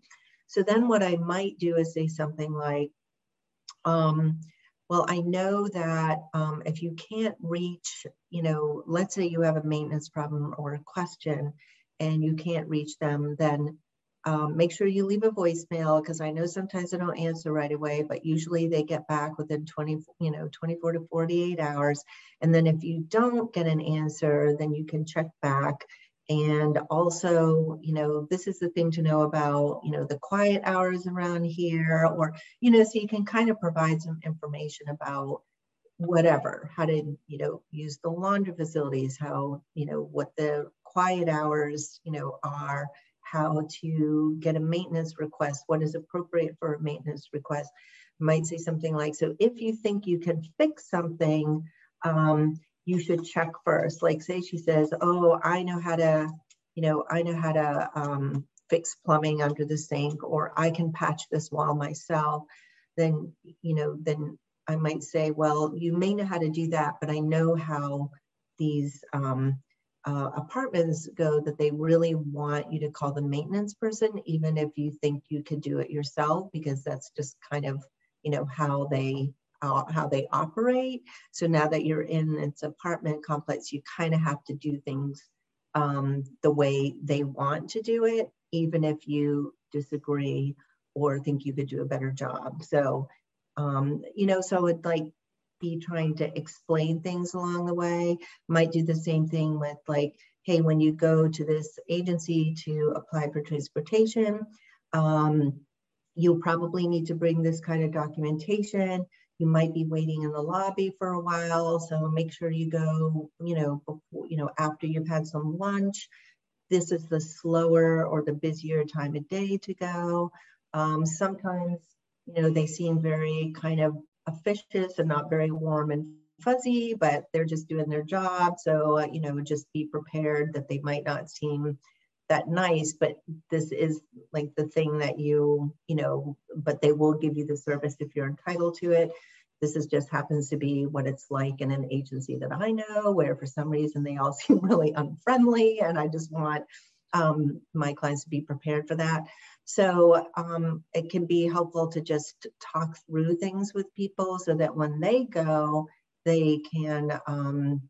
So then what I might do is say something like, um, well, I know that um, if you can't reach, you know, let's say you have a maintenance problem or a question and you can't reach them, then um, make sure you leave a voicemail because I know sometimes they don't answer right away, but usually they get back within 20, you know, 24 to 48 hours. And then if you don't get an answer, then you can check back. And also, you know, this is the thing to know about, you know, the quiet hours around here, or, you know, so you can kind of provide some information about whatever, how to, you know, use the laundry facilities, how, you know, what the quiet hours, you know, are how to get a maintenance request, what is appropriate for a maintenance request. Might say something like, so if you think you can fix something, um, you should check first. Like say she says, oh, I know how to, you know, I know how to um, fix plumbing under the sink, or I can patch this wall myself. Then, you know, then I might say, well, you may know how to do that, but I know how these um, uh, apartments go that they really want you to call the maintenance person, even if you think you could do it yourself, because that's just kind of, you know, how they uh, how they operate. So now that you're in its apartment complex, you kind of have to do things um, the way they want to do it, even if you disagree or think you could do a better job. So, um, you know, so it like be trying to explain things along the way. Might do the same thing with like, hey, when you go to this agency to apply for transportation, um, you'll probably need to bring this kind of documentation. You might be waiting in the lobby for a while, so make sure you go, you know, before, you know, after you've had some lunch. This is the slower or the busier time of day to go. Um, sometimes, you know, they seem very kind of officious and not very warm and fuzzy, but they're just doing their job. So, uh, you know, just be prepared that they might not seem that nice, but this is like the thing that you, you know, but they will give you the service if you're entitled to it. This is just happens to be what it's like in an agency that I know, where for some reason they all [LAUGHS] seem really unfriendly, and I just want um, my clients to be prepared for that. So um, it can be helpful to just talk through things with people so that when they go, they can, um,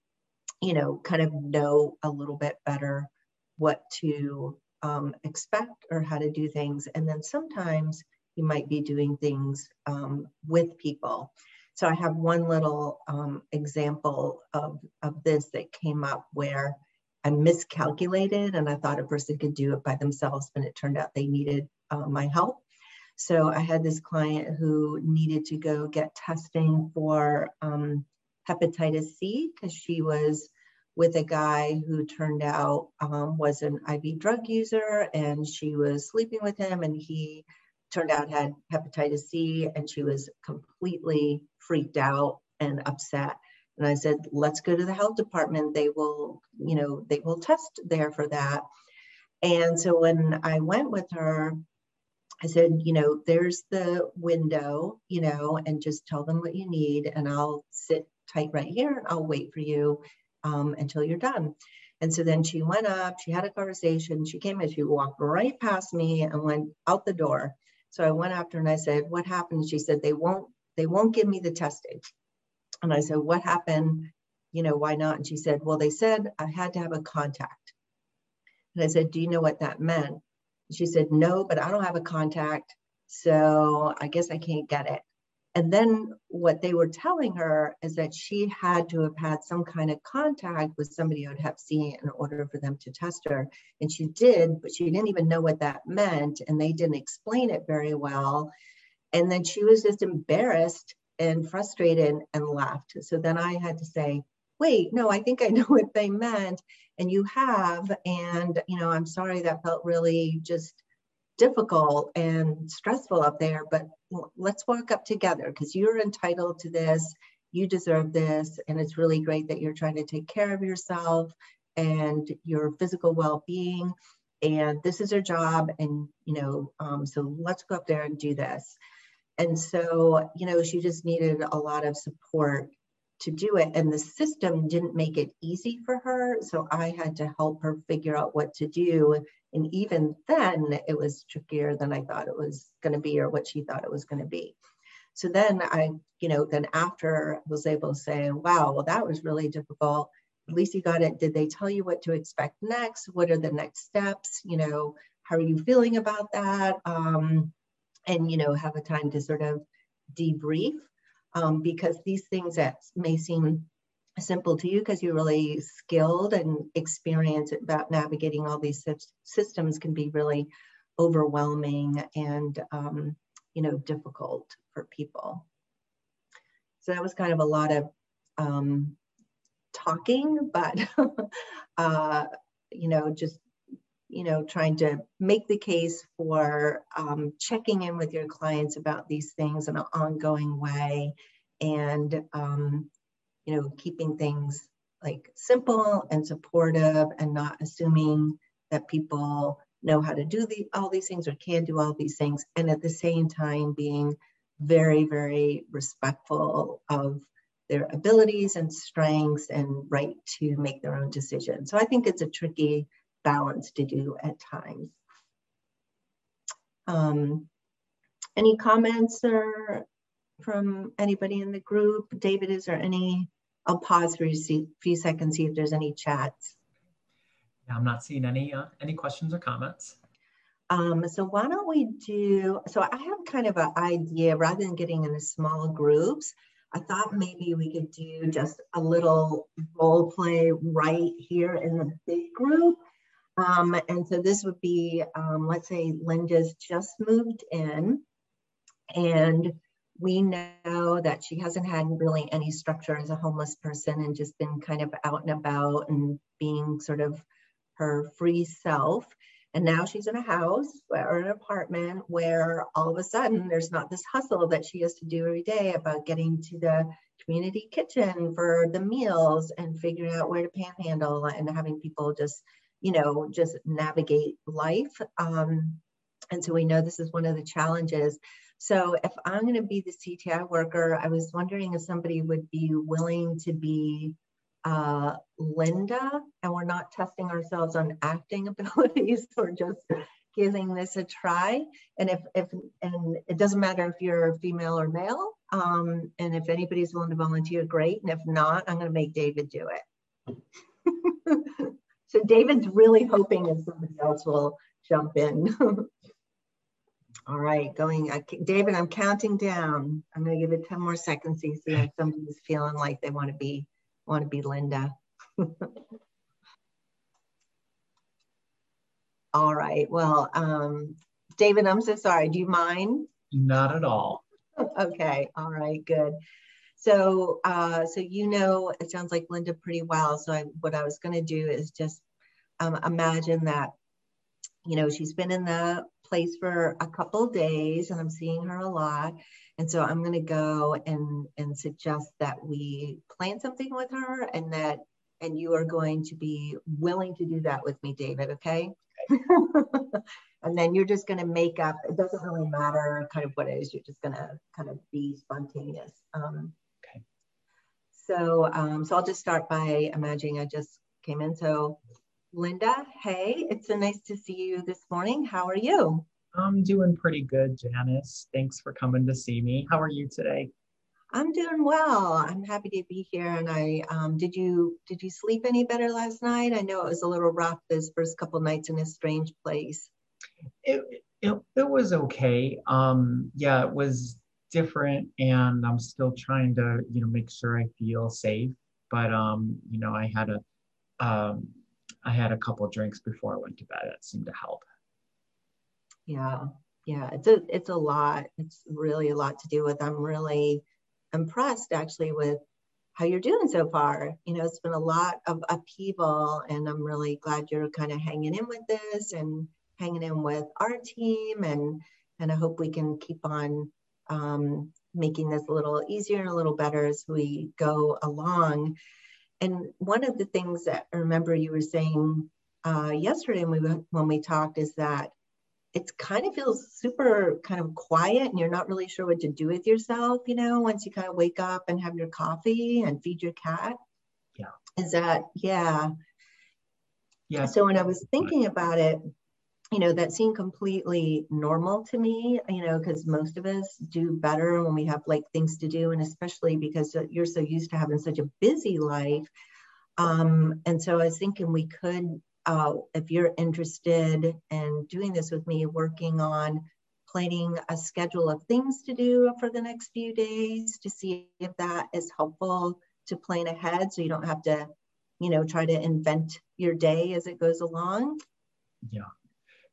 you know, kind of know a little bit better what to um, expect or how to do things. And then sometimes you might be doing things um, with people. So I have one little um, example of, of this that came up where I miscalculated and I thought a person could do it by themselves, but it turned out they needed uh, my help. So I had this client who needed to go get testing for um, hepatitis C because she was with a guy who turned out um, was an IV drug user and she was sleeping with him and he turned out had hepatitis C and she was completely freaked out and upset. And I said, let's go to the health department. They will, you know, they will test there for that. And so when I went with her, I said, you know, there's the window, you know, and just tell them what you need, and I'll sit tight right here and I'll wait for you um, until you're done. And so then she went up, she had a conversation, she came in, she walked right past me and went out the door. So I went after and I said, what happened? She said, they won't, they won't give me the testing. And I said, what happened? You know, why not? And she said, well, they said I had to have a contact. And I said, do you know what that meant? She said, no, but I don't have a contact. So I guess I can't get it. And then what they were telling her is that she had to have had some kind of contact with somebody who had hep C in order for them to test her. And she did, but she didn't even know what that meant. And they didn't explain it very well. And then she was just embarrassed and frustrated and left. So then I had to say, wait, no, I think I [LAUGHS] know what they meant. And you have. And, you know, I'm sorry that felt really just difficult and stressful up there, but let's walk up together because you're entitled to this. You deserve this. And it's really great that you're trying to take care of yourself and your physical well being. And this is your job. And, you know, um, so let's go up there and do this. And so, you know, she just needed a lot of support to do it. And the system didn't make it easy for her. So I had to help her figure out what to do. And even then, it was trickier than I thought it was going to be or what she thought it was going to be. so then I, you know, then after I was able to say, wow, well, that was really difficult. At least you got it. Did they tell you what to expect next? What are the next steps? You know, how are you feeling about that? Um, and, you know, have a time to sort of debrief um, because these things that may seem simple to you because you're really skilled and experienced about navigating all these systems can be really overwhelming and um, you know difficult for people. So that was kind of a lot of um, talking but [LAUGHS] uh, you know just you know trying to make the case for um, checking in with your clients about these things in an ongoing way and um, you know, keeping things like simple and supportive and not assuming that people know how to do the, all these things or can do all these things. And at the same time, being very, very respectful of their abilities and strengths and right to make their own decisions. So I think it's a tricky balance to do at times. Um, any comments or from anybody in the group? David, is there any I'll pause for a few seconds, see if there's any chats. Yeah, I'm not seeing any uh, any questions or comments. Um, so why don't we do, so I have kind of an idea, rather than getting into small groups, I thought maybe we could do just a little role play right here in the big group. Um, and so this would be, um, let's say Linda's just moved in and we know that she hasn't had really any structure as a homeless person and just been kind of out and about and being sort of her free self. And now she's in a house or an apartment where all of a sudden there's not this hustle that she has to do every day about getting to the community kitchen for the meals and figuring out where to panhandle and having people just, you know, just navigate life. Um, and so we know this is one of the challenges. So if I'm going to be the CTI worker, I was wondering if somebody would be willing to be uh, Linda, and we're not testing ourselves on acting [LAUGHS] abilities or just giving this a try. And if, if and it doesn't matter if you're female or male, um, and if anybody's willing to volunteer, great. And if not, I'm going to make David do it. [LAUGHS] so David's really hoping that somebody else will jump in. [LAUGHS] All right, going, uh, David, I'm counting down. I'm going to give it 10 more seconds to see if somebody's feeling like they want to be, want to be Linda. [LAUGHS] all right, well, um, David, I'm so sorry. Do you mind? Not at all. [LAUGHS] okay, all right, good. So, uh, so you know, it sounds like Linda pretty well. So I, what I was going to do is just um, imagine that, you know, she's been in the place for a couple days and I'm seeing her a lot. And so I'm going to go and, and suggest that we plan something with her and that, and you are going to be willing to do that with me, David. Okay. [LAUGHS] and then you're just going to make up, it doesn't really matter kind of what it is. You're just going to kind of be spontaneous. Um. So, um, so I'll just start by imagining I just came in. So Linda, hey, it's so nice to see you this morning. How are you? I'm doing pretty good, Janice. Thanks for coming to see me. How are you today? I'm doing well. I'm happy to be here. And I um, did you did you sleep any better last night? I know it was a little rough this first couple nights in a strange place. It it, it was okay. Um, yeah, it was different, and I'm still trying to you know make sure I feel safe. But um, you know, I had a um, I had a couple drinks before I went to bed. It seemed to help. Yeah, yeah, it's a it's a lot. It's really a lot to do with. I'm really impressed actually with how you're doing so far. You know, it's been a lot of upheaval, and I'm really glad you're kind of hanging in with this and hanging in with our team, and and I hope we can keep on um, making this a little easier and a little better as we go along. And one of the things that I remember you were saying uh, yesterday when we, when we talked is that it kind of feels super kind of quiet and you're not really sure what to do with yourself, you know, once you kind of wake up and have your coffee and feed your cat. Yeah. Is that, yeah. Yeah. So when I was thinking about it, you know, that seemed completely normal to me, you know, because most of us do better when we have like things to do, and especially because you're so used to having such a busy life. Um, and so I was thinking we could, uh, if you're interested in doing this with me, working on planning a schedule of things to do for the next few days to see if that is helpful to plan ahead so you don't have to, you know, try to invent your day as it goes along. Yeah.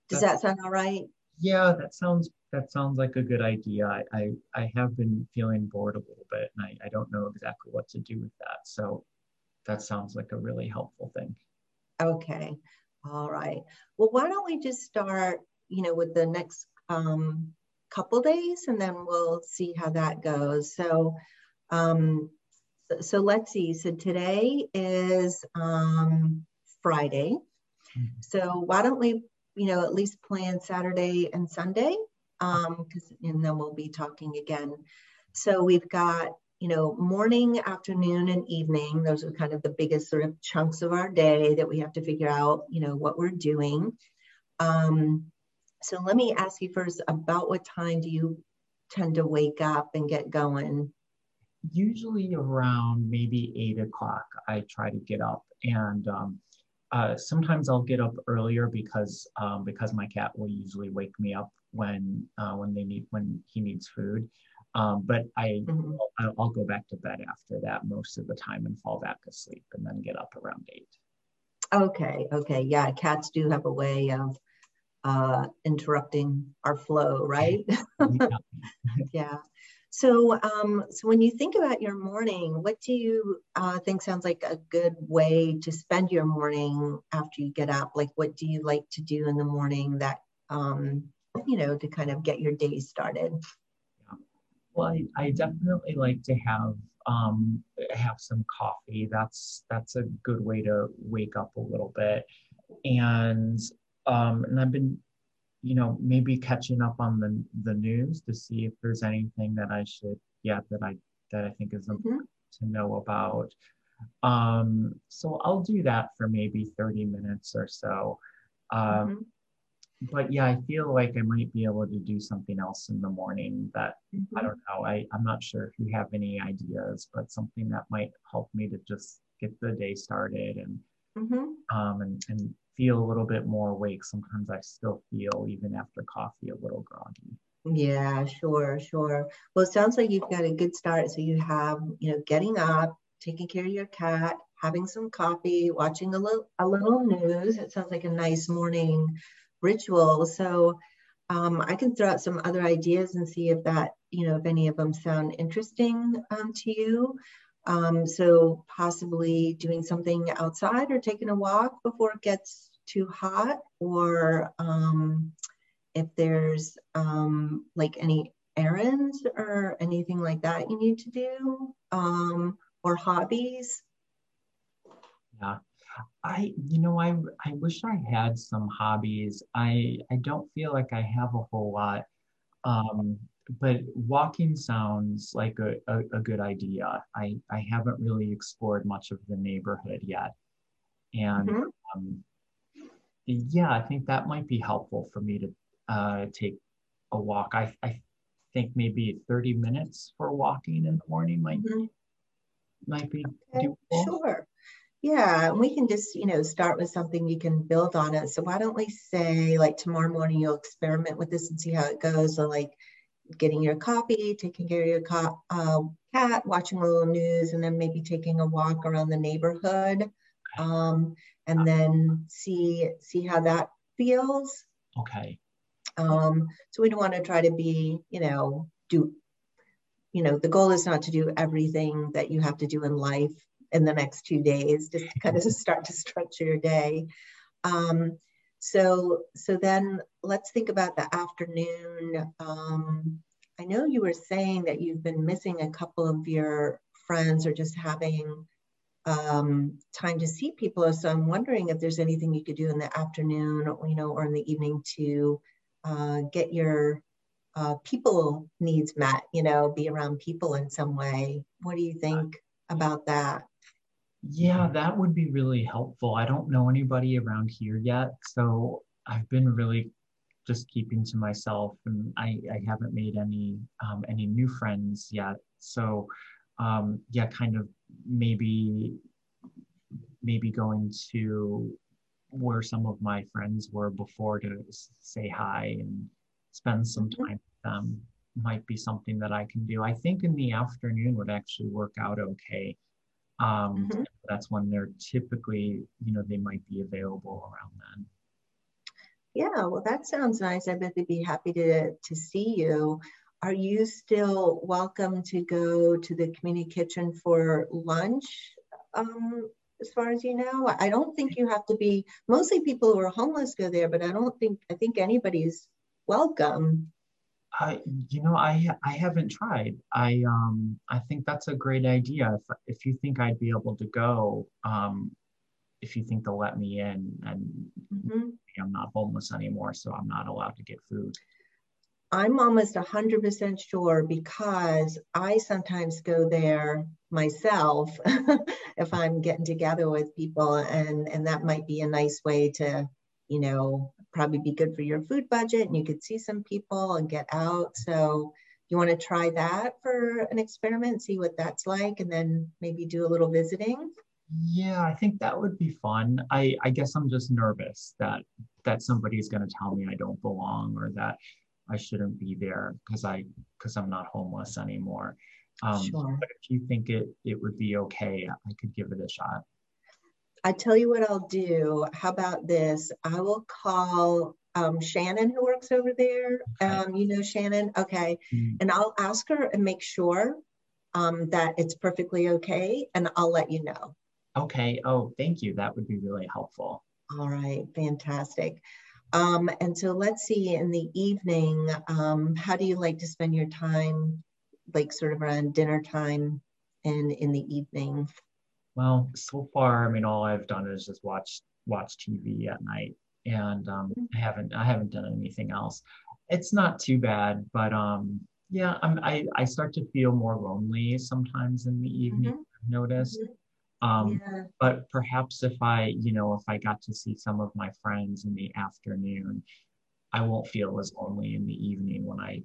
Does that sound all right? Yeah, that sounds that sounds like a good idea. I I, I have been feeling bored a little bit and I, I don't know exactly what to do with that. So that sounds like a really helpful thing. Okay. All right. Well, why don't we just start, you know, with the next um, couple days and then we'll see how that goes. So, um, so, so let's see. So today is um, Friday. Mm-hmm. So why don't we, you know, at least plan Saturday and Sunday? Um, because and then we'll be talking again. So we've got, you know, morning, afternoon, and evening. Those are kind of the biggest sort of chunks of our day that we have to figure out, you know, what we're doing. Um, so let me ask you first about what time do you tend to wake up and get going? Usually around maybe eight o'clock, I try to get up. And um, uh, sometimes I'll get up earlier because um, because my cat will usually wake me up when uh, when they need when he needs food. Um, but I mm-hmm. I'll, I'll, go back to bed after that most of the time and fall back asleep and then get up around eight. Okay, okay, yeah, cats do have a way of uh, interrupting our flow, right? [LAUGHS] Yeah. [LAUGHS] yeah. So, um, so when you think about your morning, what do you uh, think sounds like a good way to spend your morning after you get up? Like, what do you like to do in the morning that, um, you know, to kind of get your day started? Yeah. Well, I, I definitely like to have um, have some coffee. That's that's a good way to wake up a little bit, and um, and I've been, you know, maybe catching up on the the news to see if there's anything that I should, yeah, that I that I think is mm-hmm. important mm-hmm. to know about. Um, so I'll do that for maybe 30 minutes or so. Um, mm-hmm. But yeah, I feel like I might be able to do something else in the morning that mm-hmm. I don't know. I, I'm not sure if you have any ideas, but something that might help me to just get the day started and mm-hmm. um, and, and feel a little bit more awake. Sometimes I still feel, even after coffee, a little groggy. Yeah, sure, sure. Well, it sounds like you've got a good start. So you have, you know, getting up, taking care of your cat, having some coffee, watching a little a little news. It sounds like a nice morning ritual. So um, I can throw out some other ideas and see if that, you know, if any of them sound interesting um, to you. Um, so possibly doing something outside or taking a walk before it gets too hot, or um, if there's um, like any errands or anything like that you need to do, um, or hobbies. Yeah, I you know I I wish I had some hobbies. I I don't feel like I have a whole lot. Um, but walking sounds like a, a, a, good idea. I, I haven't really explored much of the neighborhood yet. And mm-hmm. um, yeah, I think that might be helpful for me to uh, take a walk. I, I think maybe 30 minutes for walking in the morning might, mm-hmm. might be okay, doable. Sure. Yeah, we can just, you know, start with something you can build on it. So why don't we say like tomorrow morning you'll experiment with this and see how it goes. So like getting your coffee, taking care of your co- uh, cat, watching a little news, and then maybe taking a walk around the neighborhood, um, and then see see how that feels. Okay. Um, so we don't want to try to be, you know, do, you know, the goal is not to do everything that you have to do in life in the next two days, just kind of [LAUGHS] start to structure your day. Um, so, so then let's think about the afternoon. Um, I know you were saying that you've been missing a couple of your friends or just having um, time to see people. So I'm wondering if there's anything you could do in the afternoon, or, you know, or in the evening to uh, get your uh, people needs met. You know, be around people in some way. What do you think about that? Yeah, that would be really helpful. I don't know anybody around here yet. So I've been really just keeping to myself, and I, I haven't made any um, any new friends yet. So um, yeah, kind of maybe maybe going to where some of my friends were before to say hi and spend some mm-hmm. time with them might be something that I can do. I think in the afternoon would actually work out okay. Um, mm-hmm. That's when they're typically, you know, they might be available around then. Yeah, well, that sounds nice. I bet they'd be happy to to see you. Are you still welcome to go to the community kitchen for lunch? Um, as far as you know, I don't think you have to be. Mostly people who are homeless go there, but I don't think I think anybody's welcome. I, you know, I I haven't tried. I um I think that's a great idea. If if you think I'd be able to go, um, if you think they'll let me in, and mm-hmm. I'm not homeless anymore, so I'm not allowed to get food. I'm almost 100% sure because I sometimes go there myself [LAUGHS] if I'm getting together with people, and, and that might be a nice way to, you know, probably be good for your food budget and you could see some people and get out. So you want to try that for an experiment, see what that's like, and then maybe do a little visiting? Yeah, I think that would be fun. I, I guess I'm just nervous that that somebody's going to tell me I don't belong or that I shouldn't be there because I because I'm not homeless anymore. Um, sure. But if you think it it would be okay, I could give it a shot. I tell you what I'll do. How about this? I will call um, Shannon who works over there. Um, you know Shannon, okay, mm-hmm. and I'll ask her and make sure um, that it's perfectly okay, and I'll let you know. Okay. Oh, thank you. That would be really helpful. All right. Fantastic. Um, and so let's see in the evening, um, how do you like to spend your time, like sort of around dinner time and in the evening? Well, so far, I mean, all I've done is just watch watch TV at night, and um, mm-hmm. I haven't I haven't done anything else. It's not too bad, but um, yeah, I'm, I I start to feel more lonely sometimes in the evening. Mm-hmm. I've noticed. Mm-hmm. Um, yeah. But perhaps if I, you know, if I got to see some of my friends in the afternoon, I won't feel as lonely in the evening when I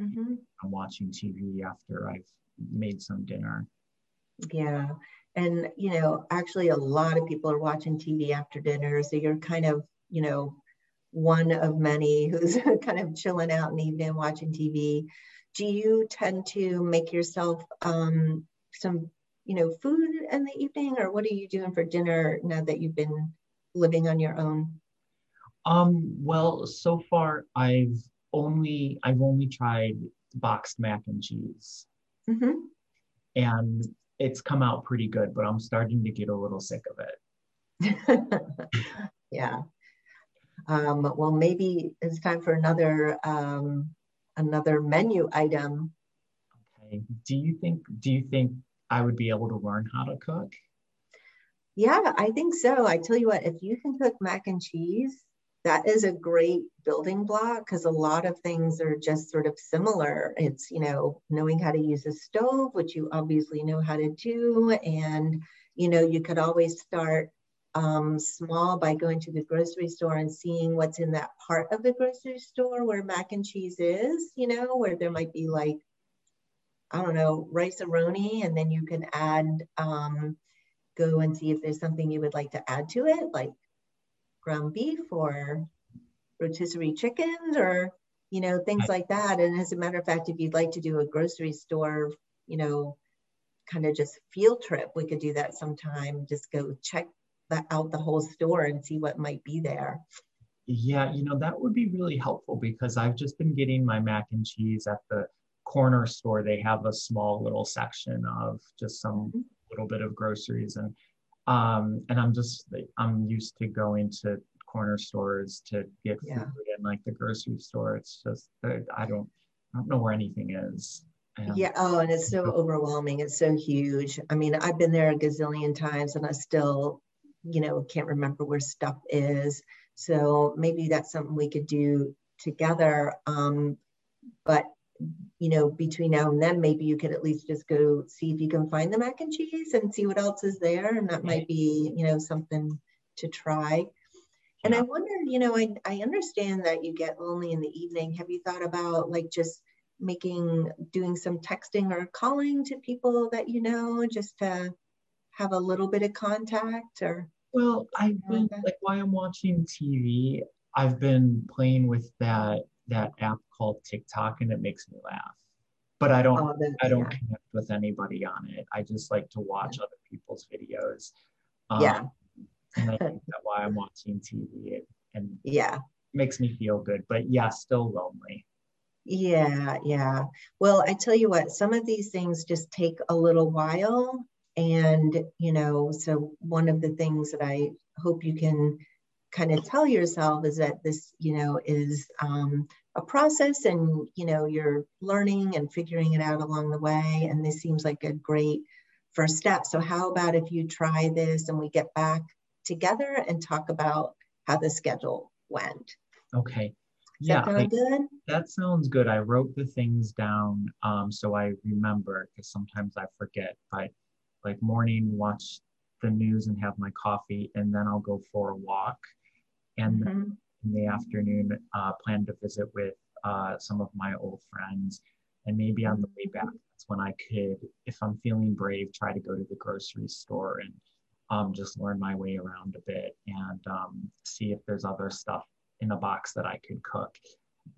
mm-hmm. I'm watching TV after I've made some dinner. Yeah. And, you know, actually, a lot of people are watching TV after dinner. So you're kind of, you know, one of many who's [LAUGHS] kind of chilling out in the evening watching TV. Do you tend to make yourself um, some you know, food in the evening, or what are you doing for dinner now that you've been living on your own? Um, well, so far I've only I've only tried boxed mac and cheese, mm-hmm. and it's come out pretty good. But I'm starting to get a little sick of it. [LAUGHS] yeah. Um, well, maybe it's time for another um, another menu item. Okay. Do you think? Do you think I would be able to learn how to cook? Yeah, I think so. I tell you what, if you can cook mac and cheese, that is a great building block because a lot of things are just sort of similar. It's, you know, knowing how to use a stove, which you obviously know how to do. And, you know, you could always start um, small by going to the grocery store and seeing what's in that part of the grocery store where mac and cheese is, you know, where there might be like I don't know, Rice-A-Roni, and then you can add, um, go and see if there's something you would like to add to it, like ground beef or rotisserie chickens or, you know, things like that. And as a matter of fact, if you'd like to do a grocery store, you know, kind of just field trip, we could do that sometime. Just go check that out the whole store and see what might be there. Yeah, you know, that would be really helpful because I've just been getting my mac and cheese at the corner store, they have a small little section of just some mm-hmm. little bit of groceries. And um, and I'm just I'm used to going to corner stores to get yeah. food and like the grocery store. It's just I don't I don't know where anything is. And yeah. Oh, and it's so overwhelming. It's so huge. I mean, I've been there a gazillion times, and I still, you know, can't remember where stuff is. So maybe that's something we could do together. Um, but you know, between now and then, maybe you could at least just go see if you can find the mac and cheese and see what else is there. And that might be, you know, something to try. And I wonder, you know, I, I understand that you get lonely in the evening. Have you thought about like just making, doing some texting or calling to people that you know just to have a little bit of contact or? Well, I've been like while I'm watching TV, I've been playing with that that app called TikTok and it makes me laugh. But I don't oh, I don't yeah. connect with anybody on it. I just like to watch yeah. other people's videos. Um, yeah. and I think [LAUGHS] that why I'm watching TV and yeah makes me feel good. But yeah, still lonely. Yeah, yeah. Well, I tell you what, some of these things just take a little while. And, you know, so one of the things that I hope you can kind of tell yourself is that this, you know, is um, a process and, you know, you're learning and figuring it out along the way. And this seems like a great first step. So, how about if you try this and we get back together and talk about how the schedule went? Okay. Does yeah, that, I, good? that sounds good. I wrote the things down um, so I remember because sometimes I forget. But like morning, watch the news and have my coffee, and then I'll go for a walk and mm-hmm. In the afternoon uh, plan to visit with uh, some of my old friends. And maybe on the way back that's when i could if i'm feeling brave try to go to the grocery store and um, just learn my way around a bit and um, see if there's other stuff in a box that i could cook.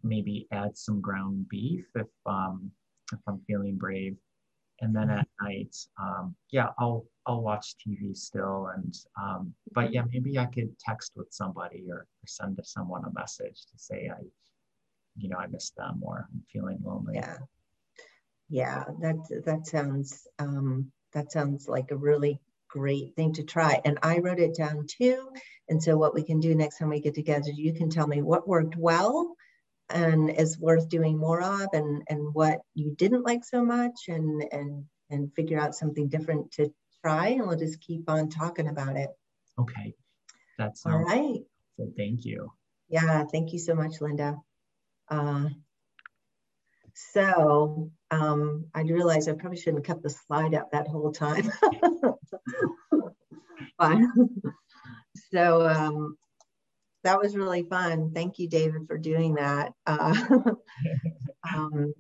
Maybe add some ground beef if um, if i'm feeling brave. And then at night um, yeah i'll i'll watch tv still and um, but yeah maybe i could text with somebody or, or send to someone a message to say i you know i miss them or i'm feeling lonely. Yeah. Yeah that that sounds um, that sounds like a really great thing to try. And i wrote it down too. And so what we can do next time we get together you can tell me what worked well and is worth doing more of and and what you didn't like so much and and and figure out something different to try and we'll just keep on talking about it okay that's all right so thank you yeah thank you so much linda uh, so um, I realized I probably shouldn't have kept the slide up that whole time. [LAUGHS] so um, that was really fun. Thank you, David, for doing that. Uh, [LAUGHS] um,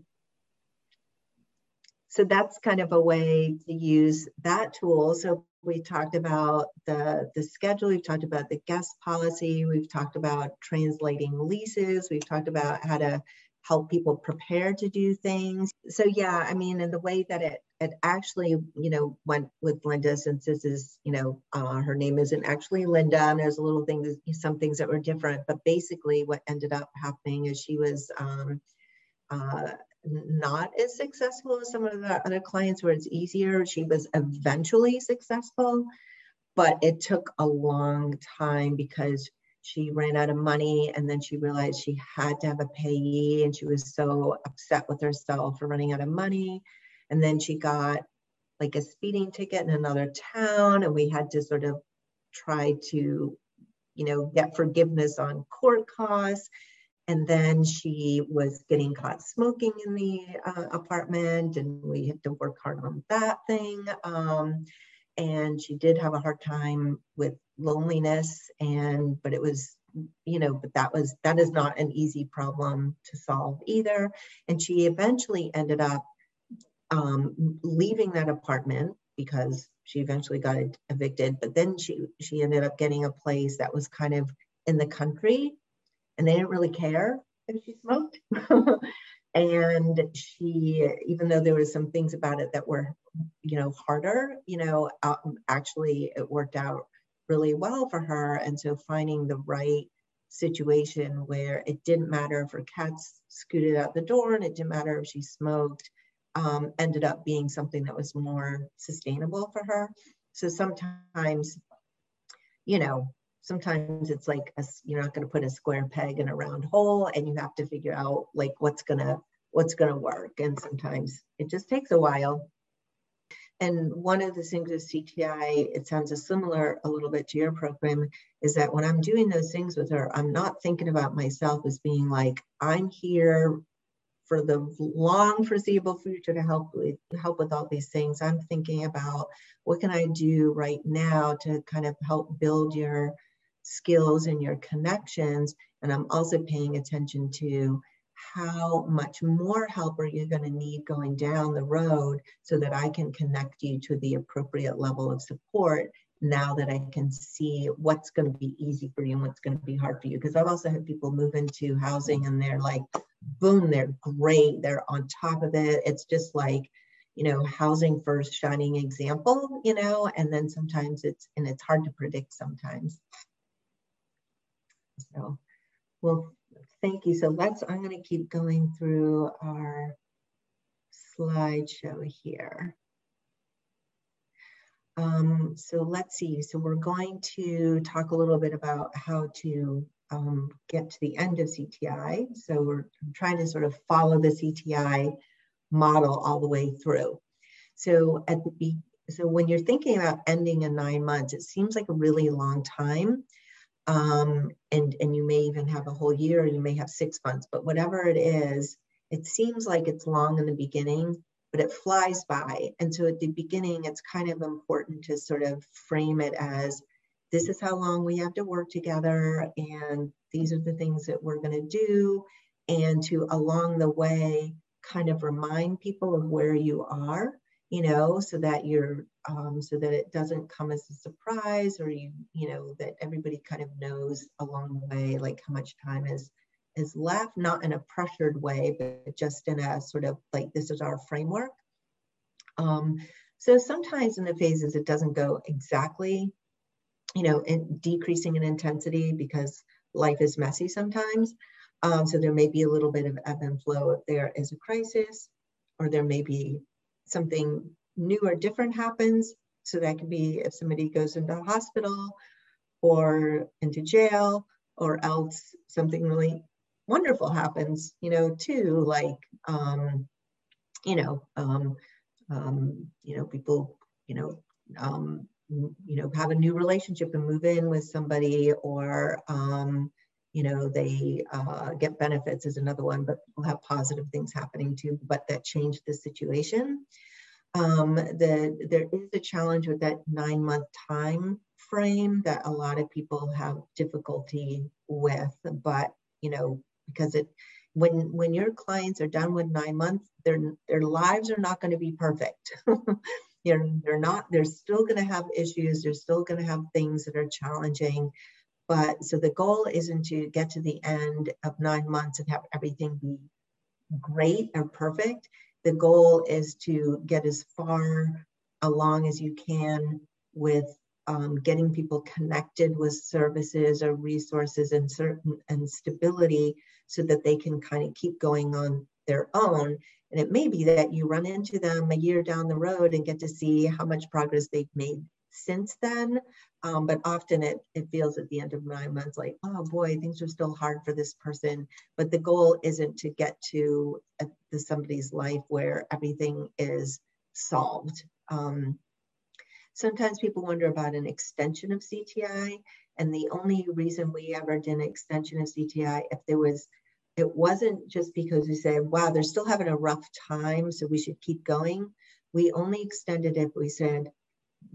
so that's kind of a way to use that tool. So we talked about the, the schedule, we've talked about the guest policy, we've talked about translating leases, we've talked about how to help people prepare to do things. So yeah, I mean, in the way that it it actually, you know, went with Linda since this is, you know, uh, her name isn't actually Linda, and there's a little things, some things that were different. But basically, what ended up happening is she was um, uh, not as successful as some of the other clients where it's easier. She was eventually successful, but it took a long time because she ran out of money and then she realized she had to have a payee and she was so upset with herself for running out of money and then she got like a speeding ticket in another town, and we had to sort of try to, you know, get forgiveness on court costs. And then she was getting caught smoking in the uh, apartment, and we had to work hard on that thing. Um, and she did have a hard time with loneliness, and but it was you know but that was that is not an easy problem to solve either and she eventually ended up um, leaving that apartment because she eventually got evicted, but then she she ended up getting a place that was kind of in the country, and they didn't really care if she smoked. [LAUGHS] and she, even though there were some things about it that were, you know, harder, you know, actually it worked out really well for her. And so finding the right situation where it didn't matter if her cats scooted out the door and it didn't matter if she smoked um, ended up being something that was more sustainable for her. So sometimes, you know, sometimes it's like a, you're not going to put a square peg in a round hole, and you have to figure out like what's gonna what's gonna work. And sometimes it just takes a while. And one of the things with CTI, it sounds similar a little bit to your program, is that when I'm doing those things with her, I'm not thinking about myself as being like, I'm here for the long foreseeable future to help with help with all these things i'm thinking about what can i do right now to kind of help build your skills and your connections. And I'm also paying attention to how much more help are you going to need going down the road so that I can connect you to the appropriate level of support now that I can see what's going to be easy for you and what's going to be hard for you. Because I've also had people move into housing and they're like, boom, they're great. They're on top of it. It's just like, you know, housing first shining example, you know, and then sometimes it's, and it's hard to predict sometimes. So, well, thank you. So let's, I'm going to keep going through our slideshow here. Um, so let's see. So we're going to talk a little bit about how to um, get to the end of CTI. So we're trying to sort of follow the CTI model all the way through. So at the so when you're thinking about ending in nine months, it seems like a really long time. Um, and, and you may even have a whole year, you may have six months, but whatever it is, it seems like it's long in the beginning, but it flies by. And so at the beginning, it's kind of important to sort of frame it as this is how long we have to work together, and these are the things that we're going to do. And to along the way, kind of remind people of where you are you know, so that you're, um, so that it doesn't come as a surprise or you, you know, that everybody kind of knows along the way, like how much time is, is left, not in a pressured way, but just in a sort of like, this is our framework. Um, so sometimes in the phases, it doesn't go exactly, you know, in decreasing in intensity because life is messy sometimes. Um, so there may be a little bit of ebb and flow if there is a crisis, or there may be something new or different happens. So that could be if somebody goes into a hospital or into jail, or else something really wonderful happens, you know, too, like, um, you know, um, um, you know, people, you know, um, you know, have a new relationship and move in with somebody, or um, you know, they uh, get benefits is another one, but we'll have positive things happening too, but that change the situation. Um, the, there is a challenge with that nine month time frame that a lot of people have difficulty with, but you know, because it, when when your clients are done with nine months, their their lives are not going to be perfect. [LAUGHS] you're, they're not. They're still going to have issues. They're still going to have things that are challenging. But so the goal isn't to get to the end of nine months and have everything be great or perfect. The goal is to get as far along as you can with um, getting people connected with services or resources and certain and stability so that they can kind of keep going on their own. And it may be that you run into them a year down the road and get to see how much progress they've made since then. Um, but often it, it feels at the end of nine months like, oh boy, things are still hard for this person. But the goal isn't to get to a, the somebody's life where everything is solved. Um, sometimes people wonder about an extension of CTI. And the only reason we ever did an extension of CTI, if there was, it wasn't just because we said, wow, they're still having a rough time, so we should keep going. We only extended it, we said,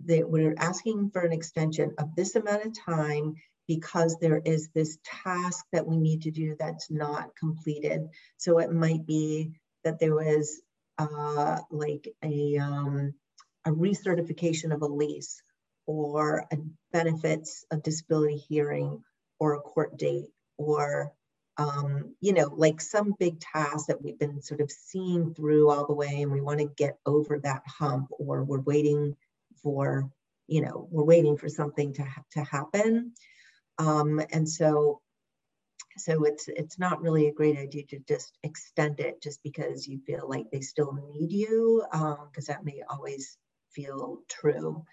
we're asking for an extension of this amount of time because there is this task that we need to do that's not completed. So it might be that there was uh, like a, um, a recertification of a lease or a benefits of disability hearing or a court date or um, you know, like some big task that we've been sort of seeing through all the way and we want to get over that hump or we're waiting for, you know, we're waiting for something to, ha to happen. Um, and so, so it's, it's not really a great idea to just extend it just because you feel like they still need you, because um, that may always feel true.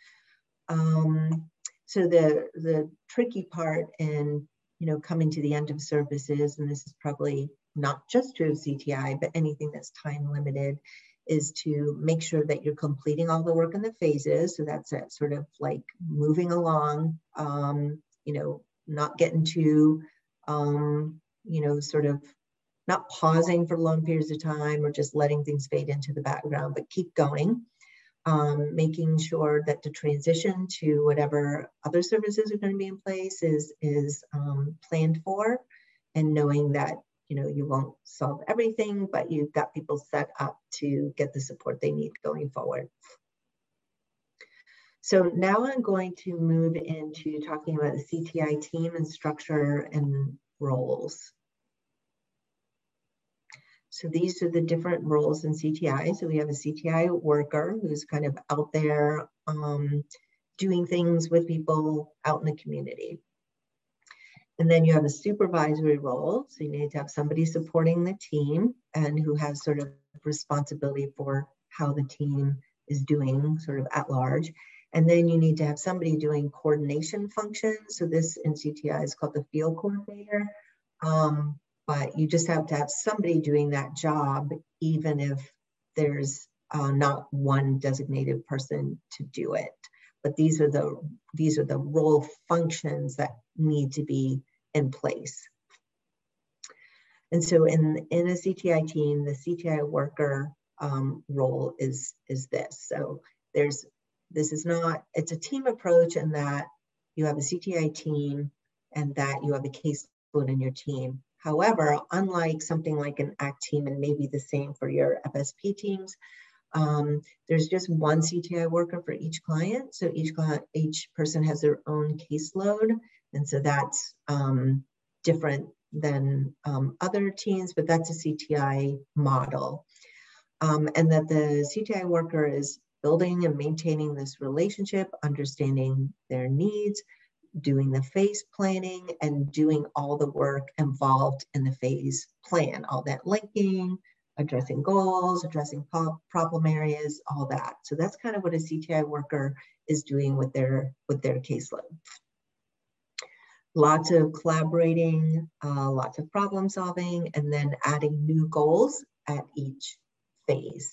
Um, so the, the tricky part in, you know, coming to the end of services, and this is probably not just true of CTI, but anything that's time limited, is to make sure that you're completing all the work in the phases. So that's sort of like moving along, um, you know, not getting too, um, you know, sort of not pausing for long periods of time or just letting things fade into the background, but keep going. um, making sure that the transition to whatever other services are going to be in place is is um, planned for, and knowing that you know you won't solve everything, but you've got people set up to get the support they need going forward. So now I'm going to move into talking about the CTI team and structure and roles. So these are the different roles in CTI. So we have a CTI worker who's kind of out there um, doing things with people out in the community. And then you have a supervisory role. So you need to have somebody supporting the team and who has sort of responsibility for how the team is doing sort of at large. And then you need to have somebody doing coordination functions. So this in CTI is called the field coordinator. Um, but you just have to have somebody doing that job, even if there's uh, not one designated person to do it. But these are the these are the role functions that need to be in place. And so in, in a CTI team, the CTI worker um, role is, is this. So there's, this is not, it's a team approach in that you have a CTI team and that you have a caseload in your team. However, unlike something like an ACT team and maybe the same for your FSP teams, um, there's just one CTI worker for each client. So each each person has their own caseload. And so that's um, different than um, other teams, but that's a CTI model. Um, and that the CTI worker is building and maintaining this relationship, understanding their needs, doing the phase planning and doing all the work involved in the phase plan, all that linking, addressing goals, addressing problem areas, all that. So that's kind of what a CTI worker is doing with their, with their caseload. Lots of collaborating, uh, lots of problem solving, and then adding new goals at each phase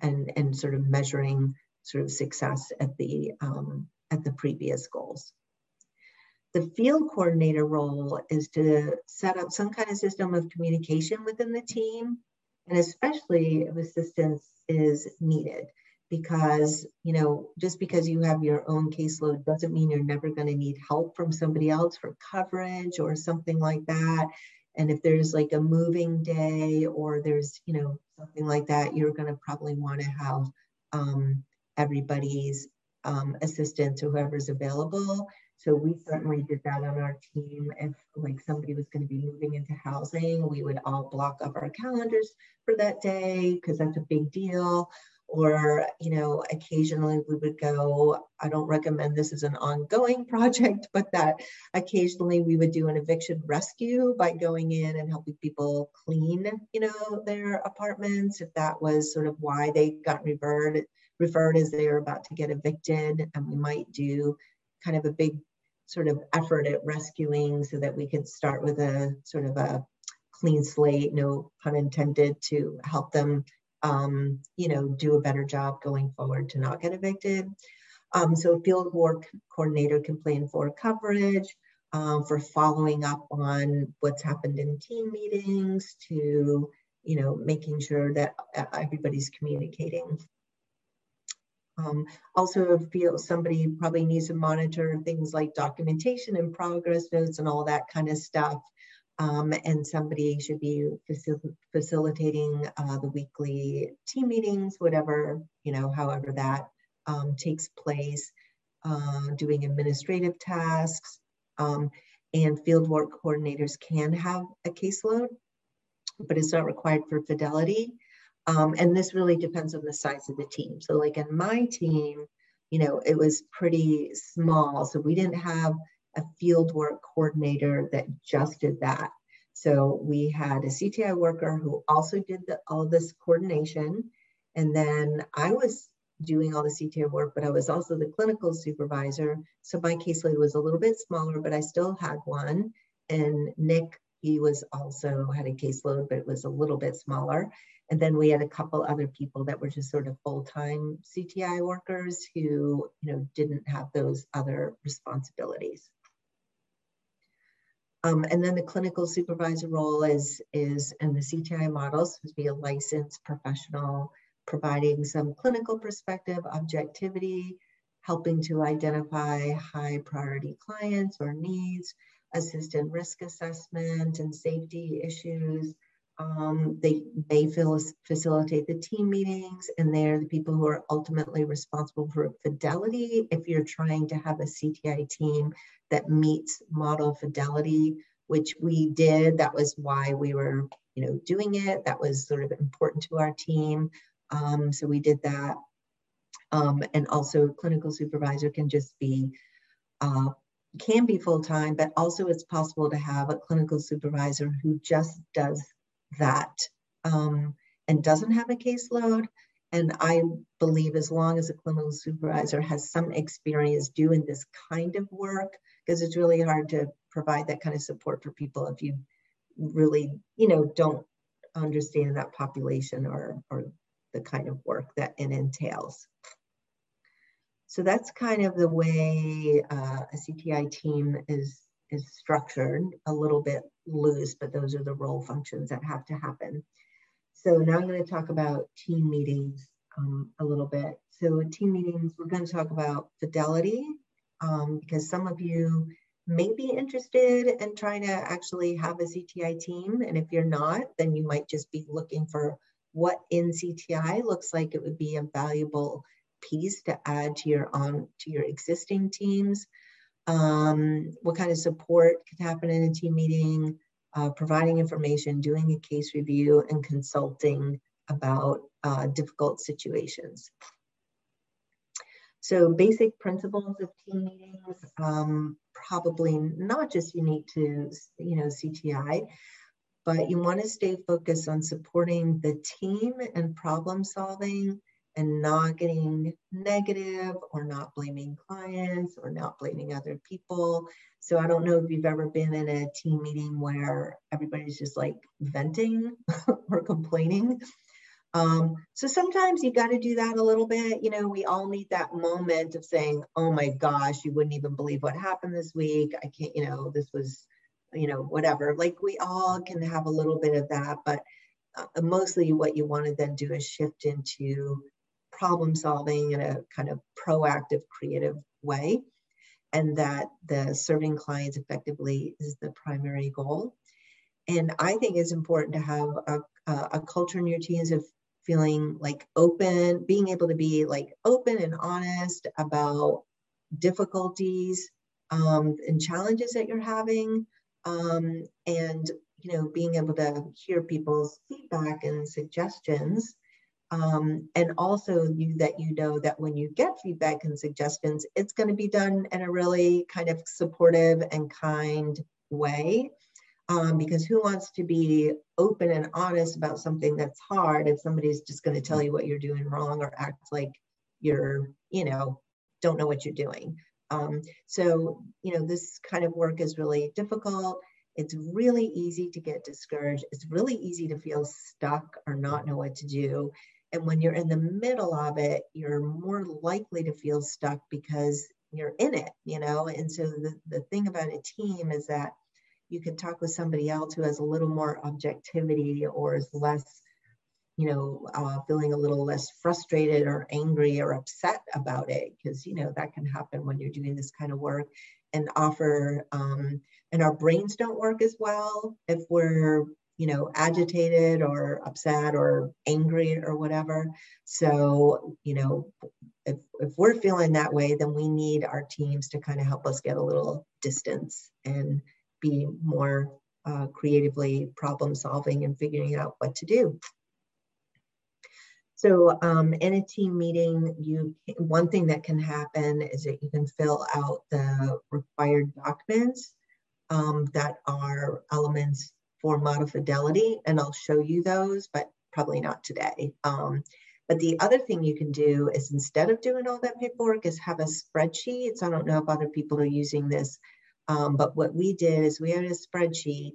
and, and sort of measuring sort of success at the, um, at the previous goals. The field coordinator role is to set up some kind of system of communication within the team, and especially if assistance is needed. Because, you know, just because you have your own caseload doesn't mean you're never going to need help from somebody else for coverage or something like that. And if there's like a moving day or there's, you know, something like that, you're going to probably want to have um, everybody's um, assistance or whoever's available so we certainly did that on our team. If like somebody was going to be moving into housing, we would all block up our calendars for that day because that's a big deal. Or, you know, occasionally we would go, I don't recommend this as an ongoing [LAUGHS] project, but that occasionally we would do an eviction rescue by going in and helping people clean, you know, their apartments. If that was sort of why they got referred, referred as they were about to get evicted. And we might do kind of a big sort of effort at rescuing so that we could start with a sort of a clean slate, no pun intended, to help them, um, you know, do a better job going forward to not get evicted. Um, so field work coordinator can plan for coverage, um, for following up on what's happened in team meetings, to you know, making sure that uh, everybody's communicating um, also feel somebody probably needs to monitor things like documentation and progress notes and all that kind of stuff. Um, and somebody should be facil facilitating uh, the weekly team meetings, whatever, you know, however that um, takes place, uh, doing administrative tasks. Um, and fieldwork coordinators can have a caseload, but it's not required for fidelity. Um, and this really depends on the size of the team. So like in my team, you know, it was pretty small. So we didn't have a fieldwork coordinator that just did that. So we had a CTI worker who also did the, all this coordination. And then I was doing all the CTI work, but I was also the clinical supervisor. So my caseload was a little bit smaller, but I still had one. And Nick, he was also had a caseload, but it was a little bit smaller. And then we had a couple other people that were just sort of full-time CTI workers who, you know, didn't have those other responsibilities. Um, and then the clinical supervisor role is, is in the CTI models to be a licensed professional providing some clinical perspective, objectivity, helping to identify high priority clients or needs, assist in risk assessment and safety issues. Um, they may facilitate the team meetings, and they're the people who are ultimately responsible for fidelity. If you're trying to have a CTI team that meets model fidelity, which we did, that was why we were, you know, doing it. That was sort of important to our team. Um, so we did that. Um, and also clinical supervisor can just be uh, can be full-time, but also it's possible to have a clinical supervisor who just does that um, and doesn't have a caseload. And I believe as long as a clinical supervisor has some experience doing this kind of work, because it's really hard to provide that kind of support for people if you really, you know, don't understand that population or, or the kind of work that it entails. So that's kind of the way uh, a CTI team is, is structured, a little bit loose, but those are the role functions that have to happen. So now I'm going to talk about team meetings um, a little bit. So team meetings, we're going to talk about fidelity um, because some of you may be interested in trying to actually have a CTI team. And if you're not, then you might just be looking for what in CTI looks like it would be a valuable piece to add to your on to your existing teams. Um, what kind of support could happen in a team meeting, uh, providing information, doing a case review, and consulting about uh, difficult situations. So basic principles of team meetings, um, probably not just unique to you know CTI, but you want to stay focused on supporting the team and problem solving and not getting negative or not blaming clients or not blaming other people. So I don't know if you've ever been in a team meeting where everybody's just like venting [LAUGHS] or complaining. Um, so sometimes you got to do that a little bit. You know, we all need that moment of saying, oh my gosh, you wouldn't even believe what happened this week. I can't, you know, this was, you know, whatever. Like we all can have a little bit of that, but uh, mostly what you want to then do is shift into problem solving in a kind of proactive, creative way, and that the serving clients effectively is the primary goal. And I think it's important to have a, a culture in your teams of feeling like open, being able to be like open and honest about difficulties um, and challenges that you're having, um, and you know being able to hear people's feedback and suggestions um, and also you that you know that when you get feedback and suggestions, it's going to be done in a really kind of supportive and kind way. Um, because who wants to be open and honest about something that's hard if somebody's just going to tell you what you're doing wrong or act like you're, you know, don't know what you're doing. Um, so, you know, this kind of work is really difficult. It's really easy to get discouraged. It's really easy to feel stuck or not know what to do. And when you're in the middle of it, you're more likely to feel stuck because you're in it, you know? And so the, the thing about a team is that you can talk with somebody else who has a little more objectivity or is less, you know, uh, feeling a little less frustrated or angry or upset about it, because, you know, that can happen when you're doing this kind of work and offer, um, and our brains don't work as well if we're you know, agitated or upset or angry or whatever. So, you know, if, if we're feeling that way, then we need our teams to kind of help us get a little distance and be more uh, creatively problem solving and figuring out what to do. So um, in a team meeting, you one thing that can happen is that you can fill out the required documents um, that are elements for model fidelity, and I'll show you those, but probably not today. Um, but the other thing you can do is instead of doing all that paperwork is have a spreadsheet. So I don't know if other people are using this, um, but what we did is we had a spreadsheet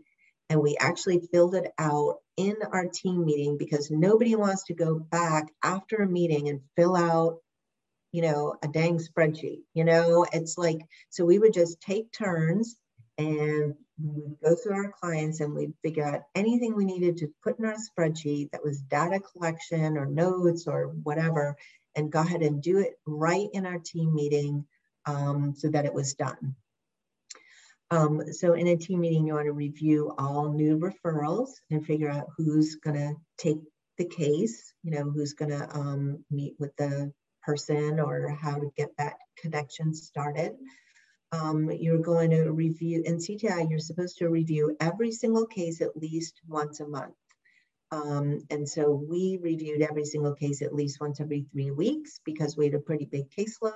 and we actually filled it out in our team meeting because nobody wants to go back after a meeting and fill out you know a dang spreadsheet you know it's like so we would just take turns and we would go through our clients and we'd figure out anything we needed to put in our spreadsheet that was data collection or notes or whatever, and go ahead and do it right in our team meeting um, so that it was done. Um, so in a team meeting, you want to review all new referrals and figure out who's going to take the case, you know, who's going to um, meet with the person or how to get that connection started. Um, you're going to review, in CTI, you're supposed to review every single case at least once a month. Um, and so we reviewed every single case at least once every three weeks because we had a pretty big caseload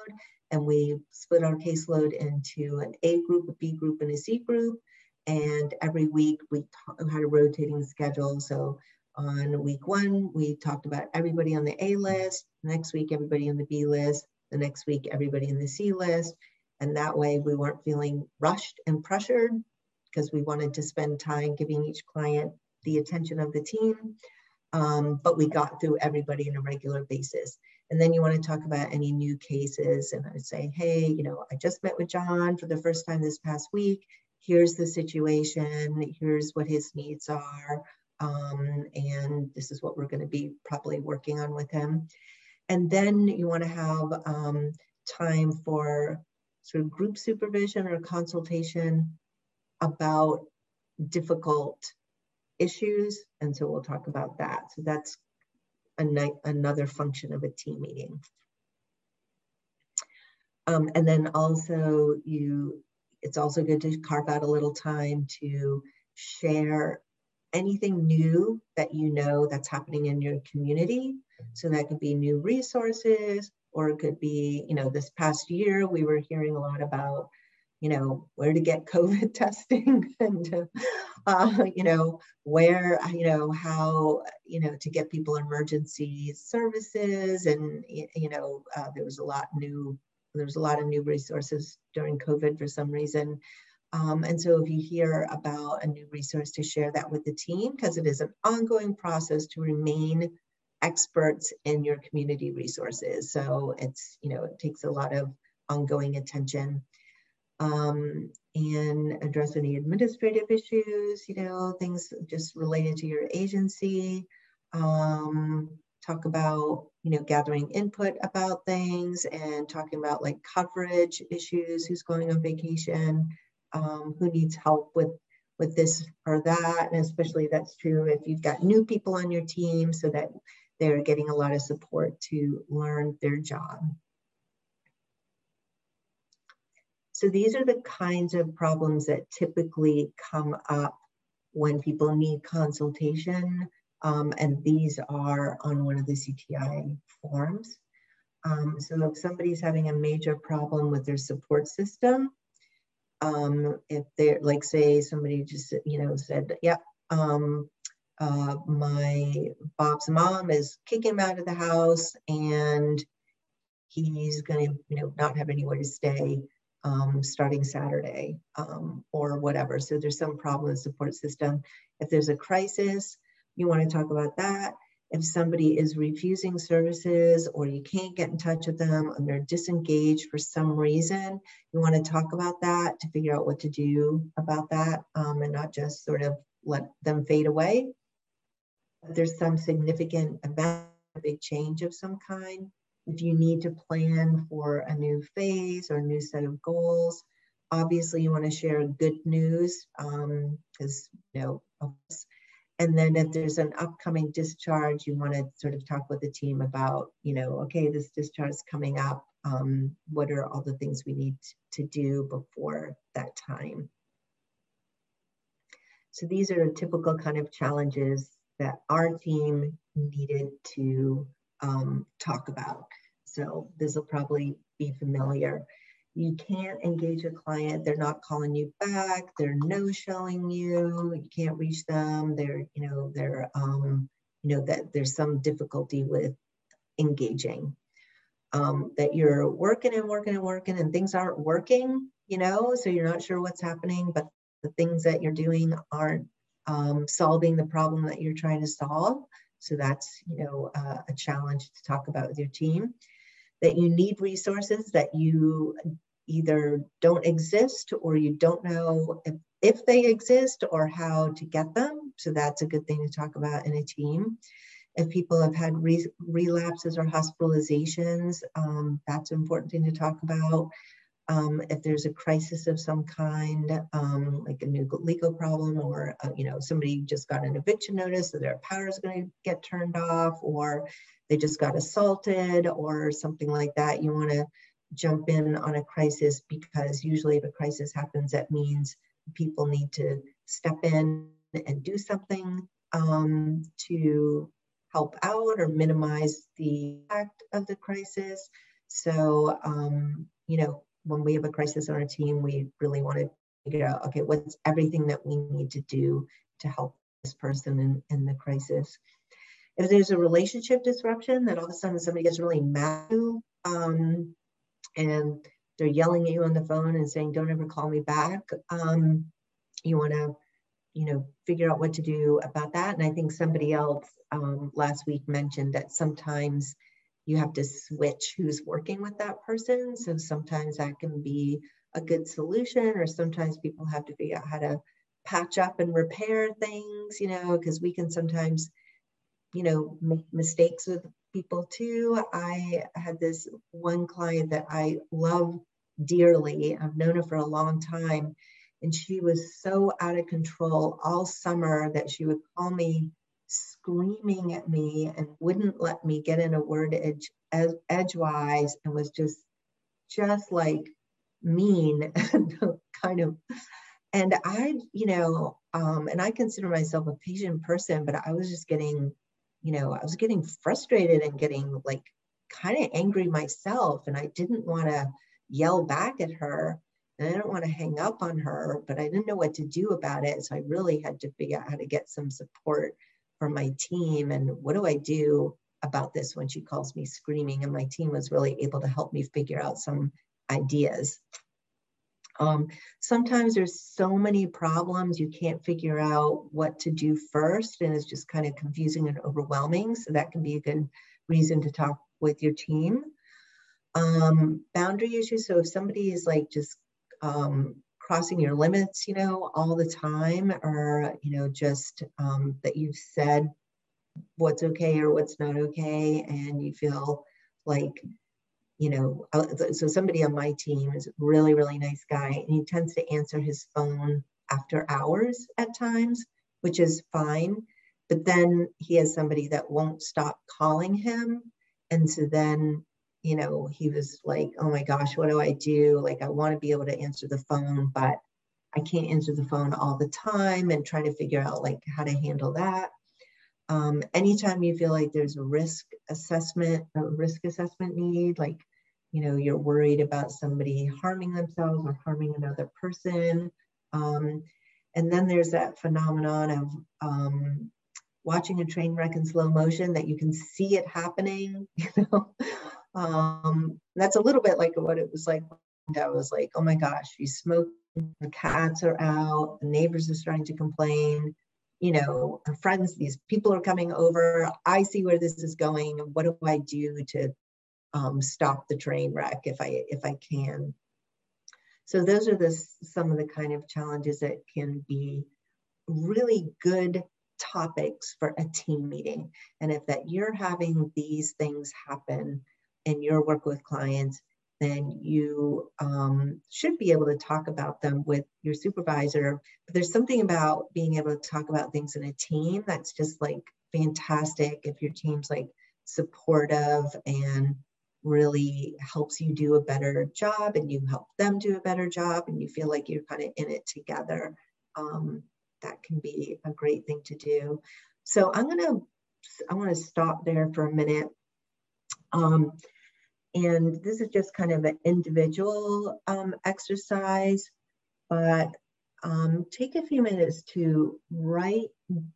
and we split our caseload into an A group, a B group, and a C group. And every week we had a rotating schedule. So on week one, we talked about everybody on the A list. Next week, everybody on the B list. The next week, everybody in the C list. And that way we weren't feeling rushed and pressured because we wanted to spend time giving each client the attention of the team. Um, but we got through everybody on a regular basis. And then you want to talk about any new cases. And I would say, hey, you know, I just met with John for the first time this past week. Here's the situation. Here's what his needs are. Um, and this is what we're going to be probably working on with him. And then you want to have um, time for sort of group supervision or consultation about difficult issues. And so we'll talk about that. So that's another function of a team meeting. Um, and then also you, it's also good to carve out a little time to share anything new that you know that's happening in your community. So that could be new resources, or it could be, you know, this past year we were hearing a lot about you know, where to get [LAUGHS] COVID testing [LAUGHS] and, uh, you know, where, you know, how, you know, to get people emergency services. And, you know, uh, there was a lot new, there was a lot of new resources during COVID for some reason. Um, and so if you hear about a new resource to share that with the team, because it is an ongoing process to remain experts in your community resources. So it's, you know, it takes a lot of ongoing attention um, and address any administrative issues, you know, things just related to your agency. Um, talk about, you know, gathering input about things and talking about like coverage issues, who's going on vacation, um, who needs help with with this or that. And especially that's true if you've got new people on your team so that they're getting a lot of support to learn their job. So these are the kinds of problems that typically come up when people need consultation. Um, and these are on one of the CTI forms. Um, so if somebody's having a major problem with their support system, um, if they're like say somebody just you know said, yep, yeah, um, uh, my Bob's mom is kicking him out of the house and he's going to you know not have anywhere to stay um, starting Saturday um, or whatever. So there's some problem in the support system. If there's a crisis, you want to talk about that. If somebody is refusing services or you can't get in touch with them and they're disengaged for some reason, you want to talk about that to figure out what to do about that um, and not just sort of let them fade away. There's some significant event, a big change of some kind, if you need to plan for a new phase or a new set of goals, obviously you want to share good news because um, you know and then if there's an upcoming discharge you want to sort of talk with the team about you know okay this discharge is coming up um, what are all the things we need to do before that time? So these are typical kind of challenges that our team needed to um, talk about. So this will probably be familiar. You can't engage a client. They're not calling you back. They're no showing you. You can't reach them. They're, you know, they're, um, you know, that there's some difficulty with engaging. Um, that you're working and working and working and things aren't working, you know, so you're not sure what's happening, but the things that you're doing aren't um, solving the problem that you're trying to solve. So that's, you know, uh, a challenge to talk about with your team. That you need resources that you either don't exist or you don't know if, if they exist or how to get them. So that's a good thing to talk about in a team. If people have had re relapses or hospitalizations, um, that's an important thing to talk about. Um, if there's a crisis of some kind, um, like a new legal problem, or uh, you know somebody just got an eviction notice, so their power is going to get turned off, or they just got assaulted, or something like that, you want to jump in on a crisis because usually if a crisis happens, that means people need to step in and do something um, to help out or minimize the impact of the crisis. So, um, you know, when we have a crisis on our team, we really want to figure out, okay, what's everything that we need to do to help this person in, in the crisis. If there's a relationship disruption, that all of a sudden somebody gets really mad um, and they're yelling at you on the phone and saying, don't ever call me back. Um, you want to, you know, figure out what to do about that. And I think somebody else um, last week mentioned that sometimes you have to switch who's working with that person. So sometimes that can be a good solution, or sometimes people have to figure out how to patch up and repair things, you know, because we can sometimes, you know, make mistakes with people too. I had this one client that I love dearly. I've known her for a long time. And she was so out of control all summer that she would call me screaming at me and wouldn't let me get in a word edge, edgewise and was just just like mean [LAUGHS] kind of and i you know um, and i consider myself a patient person but i was just getting you know i was getting frustrated and getting like kind of angry myself and i didn't want to yell back at her and i didn't want to hang up on her but i didn't know what to do about it. So i really had to figure out how to get some support for my team and what do I do about this when she calls me screaming and my team was really able to help me figure out some ideas. Um, sometimes there's so many problems you can't figure out what to do first and it's just kind of confusing and overwhelming. So that can be a good reason to talk with your team. Um, boundary issues. So if somebody is like just um, crossing your limits, you know, all the time, or, you know, just um, that you've said what's okay or what's not okay, and you feel like, you know, uh, so somebody on my team is a really, really nice guy, and he tends to answer his phone after hours at times, which is fine. But then he has somebody that won't stop calling him. And so then you know, he was like, oh my gosh, what do I do? Like, I want to be able to answer the phone, but I can't answer the phone all the time and trying to figure out like how to handle that. Um, anytime you feel like there's a risk assessment, a risk assessment need, like, you know, you're worried about somebody harming themselves or harming another person. Um, and then there's that phenomenon of um, watching a train wreck in slow motion that you can see it happening, [LAUGHS] you know, um, that's a little bit like what it was like. I was like, oh my gosh, she's smoking, the cats are out, the neighbors are starting to complain. You know, friends, these people are coming over. I see where this is going. What do I do to um, stop the train wreck if I if I can? So those are the some of the kind of challenges that can be really good topics for a team meeting. And if that you're having these things happen, in your work with clients, then you um, should be able to talk about them with your supervisor. But there's something about being able to talk about things in a team that's just like fantastic if your team's like supportive and really helps you do a better job and you help them do a better job and you feel like you're kind of in it together. Um, that can be a great thing to do. So I'm gonna, I wanna stop there for a minute. Um, and this is just kind of an individual um, exercise, but um, take a few minutes to write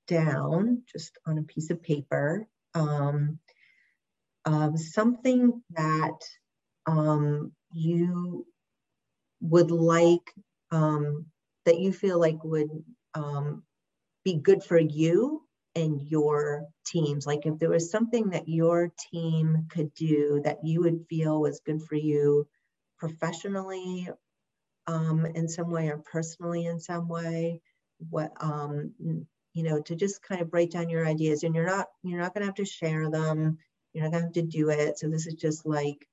down just on a piece of paper um, something that um, you would like, um, that you feel like would um, be good for you and your teams? Like if there was something that your team could do that you would feel was good for you professionally um, in some way or personally in some way what um, you know to just kind of break down your ideas and you're not you're not going to have to share them you're not going to have to do it. So this is just like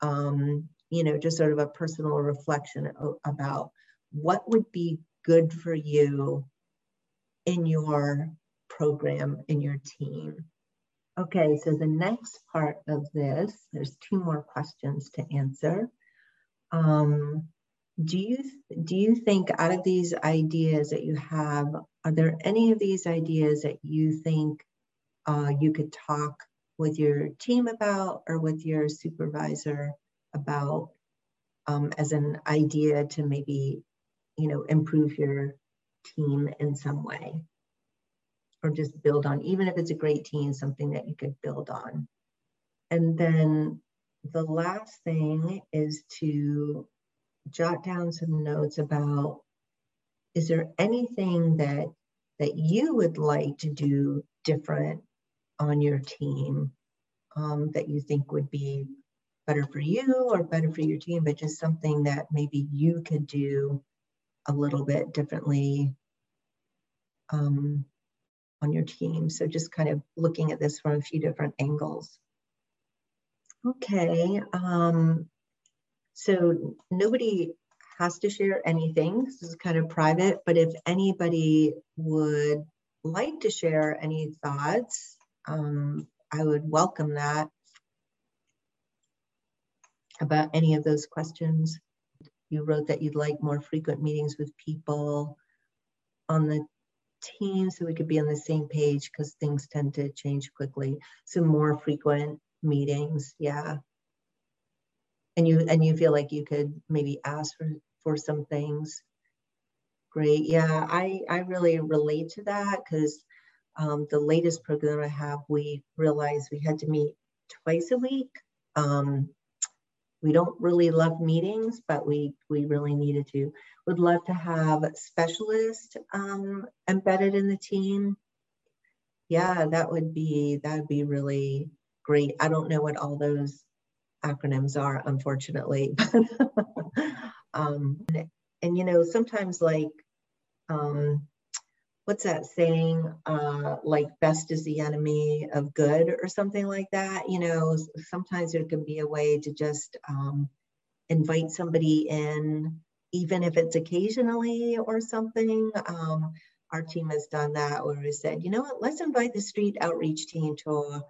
um, you know just sort of a personal reflection about what would be good for you in your program in your team. Okay so the next part of this there's two more questions to answer. Um, do you do you think out of these ideas that you have are there any of these ideas that you think uh, you could talk with your team about or with your supervisor about um, as an idea to maybe you know improve your team in some way or just build on even if it's a great team something that you could build on. And then the last thing is to jot down some notes about is there anything that that you would like to do different on your team um, that you think would be better for you or better for your team, but just something that maybe you could do a little bit differently um, on your team. So just kind of looking at this from a few different angles. Okay, um, so nobody has to share anything. This is kind of private, but if anybody would like to share any thoughts, um, I would welcome that about any of those questions. You wrote that you'd like more frequent meetings with people on the team so we could be on the same page because things tend to change quickly. So more frequent meetings, yeah and you and you feel like you could maybe ask for for some things great yeah i i really relate to that because um, the latest program i have we realized we had to meet twice a week um, we don't really love meetings but we we really needed to would love to have specialists um, embedded in the team yeah that would be that would be really great i don't know what all those acronyms are, unfortunately. [LAUGHS] um, and, and, you know, sometimes like, um, what's that saying? Uh, like, best is the enemy of good, or something like that. You know, sometimes there can be a way to just um, invite somebody in, even if it's occasionally or something. Um, our team has done that where we said, you know what, let's invite the street outreach team to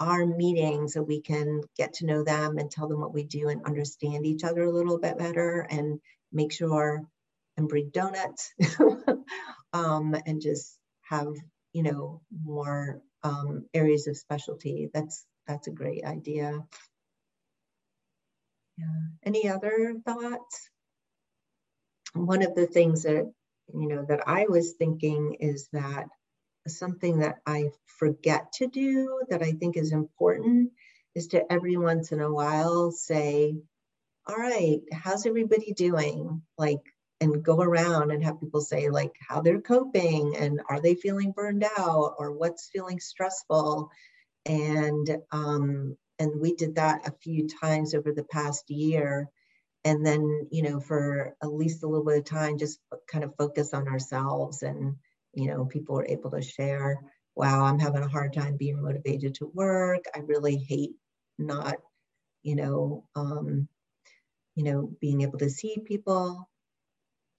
our meetings so we can get to know them and tell them what we do and understand each other a little bit better and make sure and bring donuts [LAUGHS] um, and just have you know more um, areas of specialty. That's that's a great idea. Yeah. Any other thoughts? One of the things that you know that i was thinking is that something that I forget to do that I think is important is to every once in a while say, all right, how's everybody doing? Like, and go around and have people say like how they're coping and are they feeling burned out or what's feeling stressful and um and we did that a few times over the past year and then you know for at least a little bit of time just kind of focus on ourselves and you know, people are able to share, wow, I'm having a hard time being motivated to work. I really hate not, you know, um, you know, being able to see people.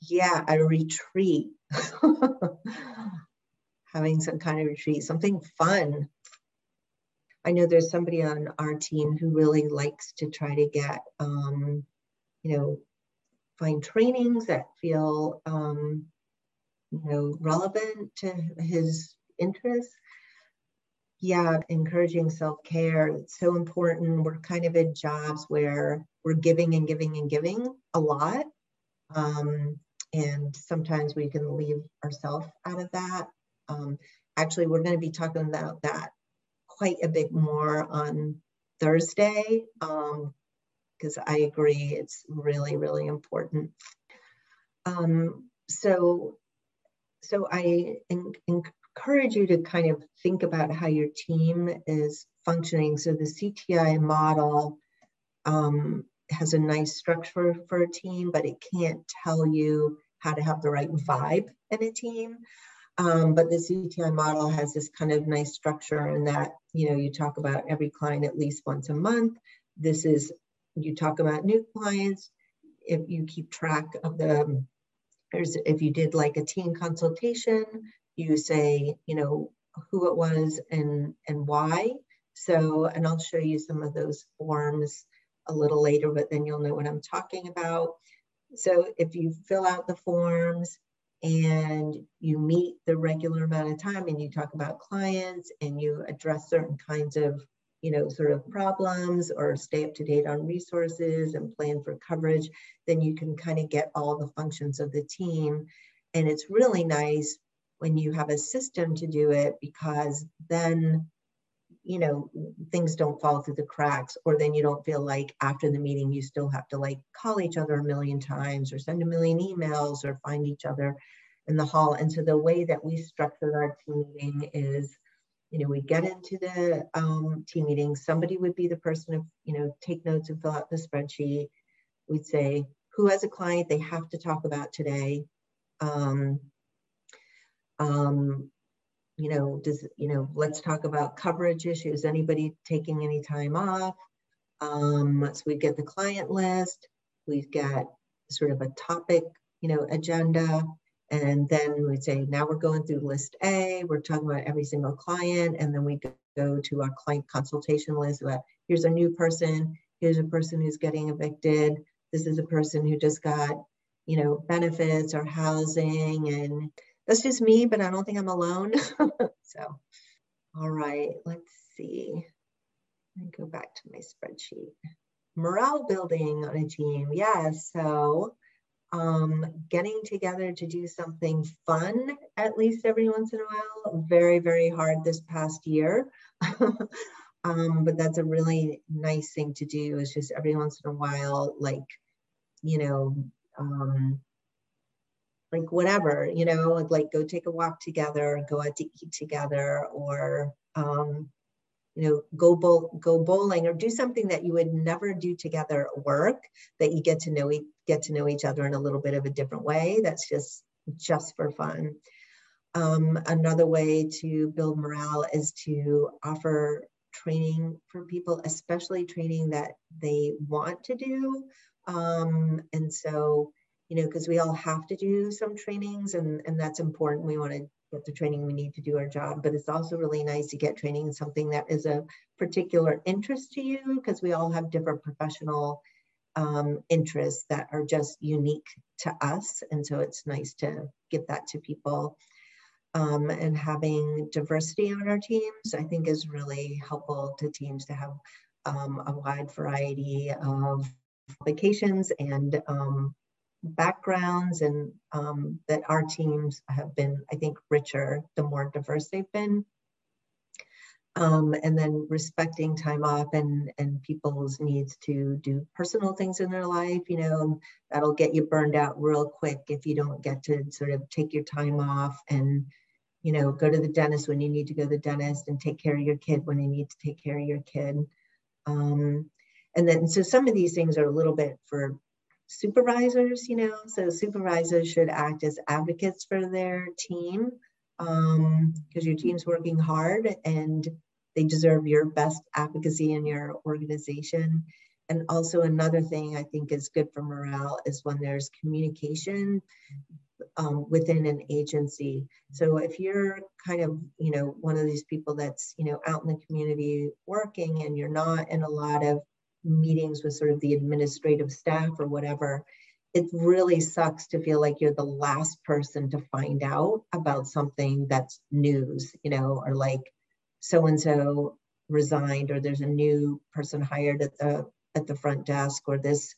Yeah, a retreat. [LAUGHS] Having some kind of retreat, something fun. I know there's somebody on our team who really likes to try to get, um, you know, find trainings that feel um, you know, relevant to his interests. Yeah, encouraging self care. It's so important. We're kind of in jobs where we're giving and giving and giving a lot. Um, and sometimes we can leave ourselves out of that. Um, actually, we're going to be talking about that quite a bit more on Thursday because um, I agree it's really, really important. Um, so so I en- encourage you to kind of think about how your team is functioning. So the CTI model um, has a nice structure for a team, but it can't tell you how to have the right vibe in a team. Um, but the CTI model has this kind of nice structure in that, you know, you talk about every client at least once a month. This is, you talk about new clients. If you keep track of the, there's, if you did like a team consultation, you say, you know, who it was and, and why. So, and I'll show you some of those forms a little later, but then you'll know what I'm talking about. So if you fill out the forms and you meet the regular amount of time and you talk about clients and you address certain kinds of you know sort of problems or stay up to date on resources and plan for coverage then you can kind of get all the functions of the team and it's really nice when you have a system to do it because then you know things don't fall through the cracks or then you don't feel like after the meeting you still have to like call each other a million times or send a million emails or find each other in the hall. And so the way that we structured our team meeting is you know we get into the um, team meeting. Somebody would be the person to you know take notes and fill out the spreadsheet. We'd say who has a client they have to talk about today? Um, um, you know, does, you know, let's talk about coverage issues. Anybody taking any time off? Um, so we get the client list, we've got sort of a topic, you know, agenda. And then we'd say, now we're going through list A, we're talking about every single client. And then we go to our client consultation list about here's a new person, here's a person who's getting evicted. This is a person who just got, you know, benefits or housing and that's just me, but I don't think I'm alone. [LAUGHS] so, all right, let's see. Let me go back to my spreadsheet. Morale building on a team. Yeah, so, um, getting together to do something fun at least every once in a while. Very, very hard this past year. [LAUGHS] um, but that's a really nice thing to do is just every once in a while, like, you know, um, like whatever, you know, like go take a walk together, go out to eat together, or um, you know, go bowl, go bowling, or do something that you would never do together at work. That you get to know get to know each other in a little bit of a different way. That's just just for fun. Um, another way to build morale is to offer training for people, especially training that they want to do. Um, and so you know, because we all have to do some trainings and, and that's important. We want to get the training we need to do our job, but it's also really nice to get training in something that is a particular interest to you because we all have different professional um, interests that are just unique to us. And so it's nice to give that to people. Um, and having diversity on our teams, I think is really helpful to teams to have um, a wide variety of applications and um, backgrounds and um, that our teams have been, I think, richer the more diverse they've been. Um, and then respecting time off and, and people's needs to do personal things in their life, you know, that'll get you burned out real quick if you don't get to sort of take your time off and, you know, go to the dentist when you need to go to the dentist and take care of your kid when you need to take care of your kid. Um, and then, so some of these things are a little bit for supervisors, you know, so supervisors should act as advocates for their team because um, your team's working hard and they deserve your best advocacy in your organization. And also another thing I think is good for morale is when there's communication um, within an agency. So if you're kind of, you know, one of these people that's, you know, out in the community working and you're not in a lot of meetings with sort of the administrative staff or whatever, it really sucks to feel like you're the last person to find out about something that's news, you know, or like so and so resigned or there's a new person hired at the at the front desk or this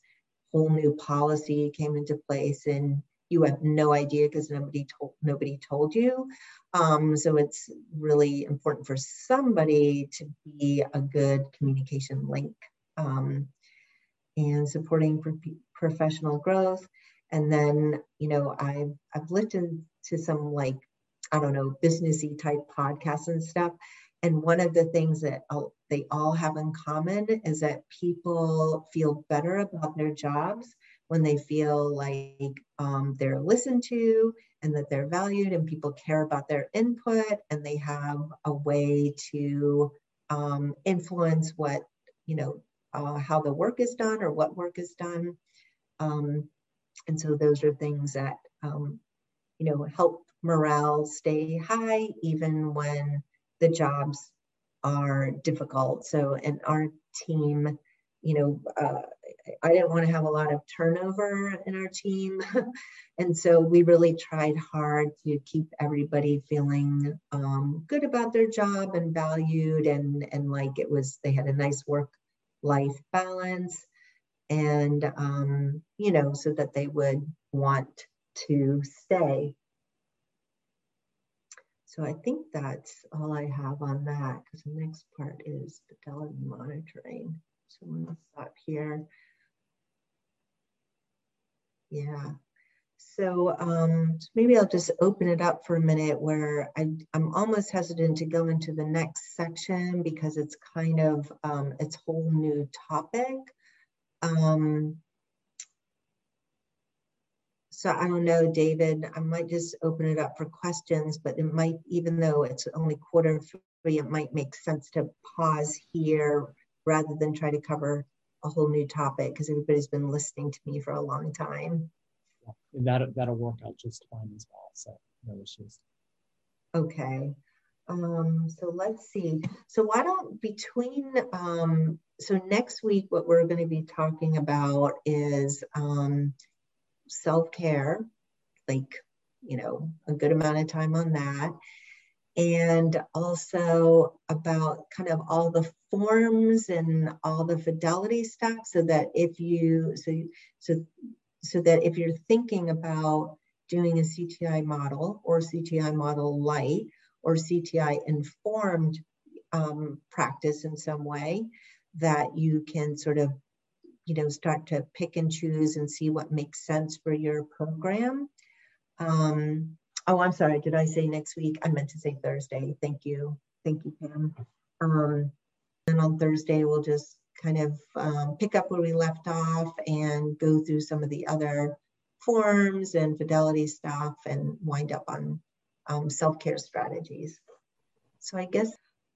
whole new policy came into place and you have no idea because nobody told nobody told you. Um, so it's really important for somebody to be a good communication link um, and supporting pro professional growth. And then, you know, I've, I've listened to some like, I don't know, businessy type podcasts and stuff. and one of the things that they all have in common is that people feel better about their jobs when they feel like um, they're listened to and that they're valued and people care about their input and they have a way to um, influence what, you know, uh, how the work is done or what work is done. Um, and so those are things that, um, you know, help morale stay high even when the jobs are difficult. So, and our team, you know, uh, I didn't want to have a lot of turnover in our team. [LAUGHS] and so we really tried hard to keep everybody feeling um, good about their job and valued and, and like it was, they had a nice work life balance. And, um, you know, so that they would want to stay. So I think that's all I have on that because the next part is fidelity monitoring. So I'm gonna stop here. Yeah. So um, maybe I'll just open it up for a minute where I, am almost hesitant to go into the next section because it's kind of, um, it's whole new topic. Um, so I don't know, David, I might just open it up for questions, but it might, even though it's only quarter three, it might make sense to pause here rather than try to cover a whole new topic because everybody's been listening to me for a long time. Yeah, that, that'll work out just fine as well. So no issues. Okay. Um, so let's see. So why don't between, um, so next week, what we're going to be talking about is um, self-care, like, you know, a good amount of time on that and also about kind of all the forms and all the fidelity stuff so that if you so so so that if you're thinking about doing a CTI model or CTI model light or CTI informed um, practice in some way that you can sort of you know start to pick and choose and see what makes sense for your program um, Oh, I'm sorry. Did I say next week? I meant to say Thursday. Thank you. Thank you, Pam. Um, and on Thursday, we'll just kind of um, pick up where we left off and go through some of the other forms and fidelity stuff and wind up on um, self-care strategies. So I guess,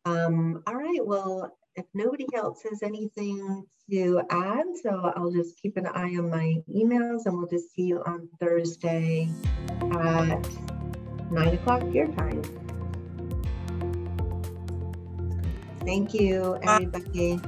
um, all right, well, if nobody else has anything to add, so I'll just keep an eye on my emails and we'll just see you on Thursday at 9 o'clock your time. Thank you, everybody.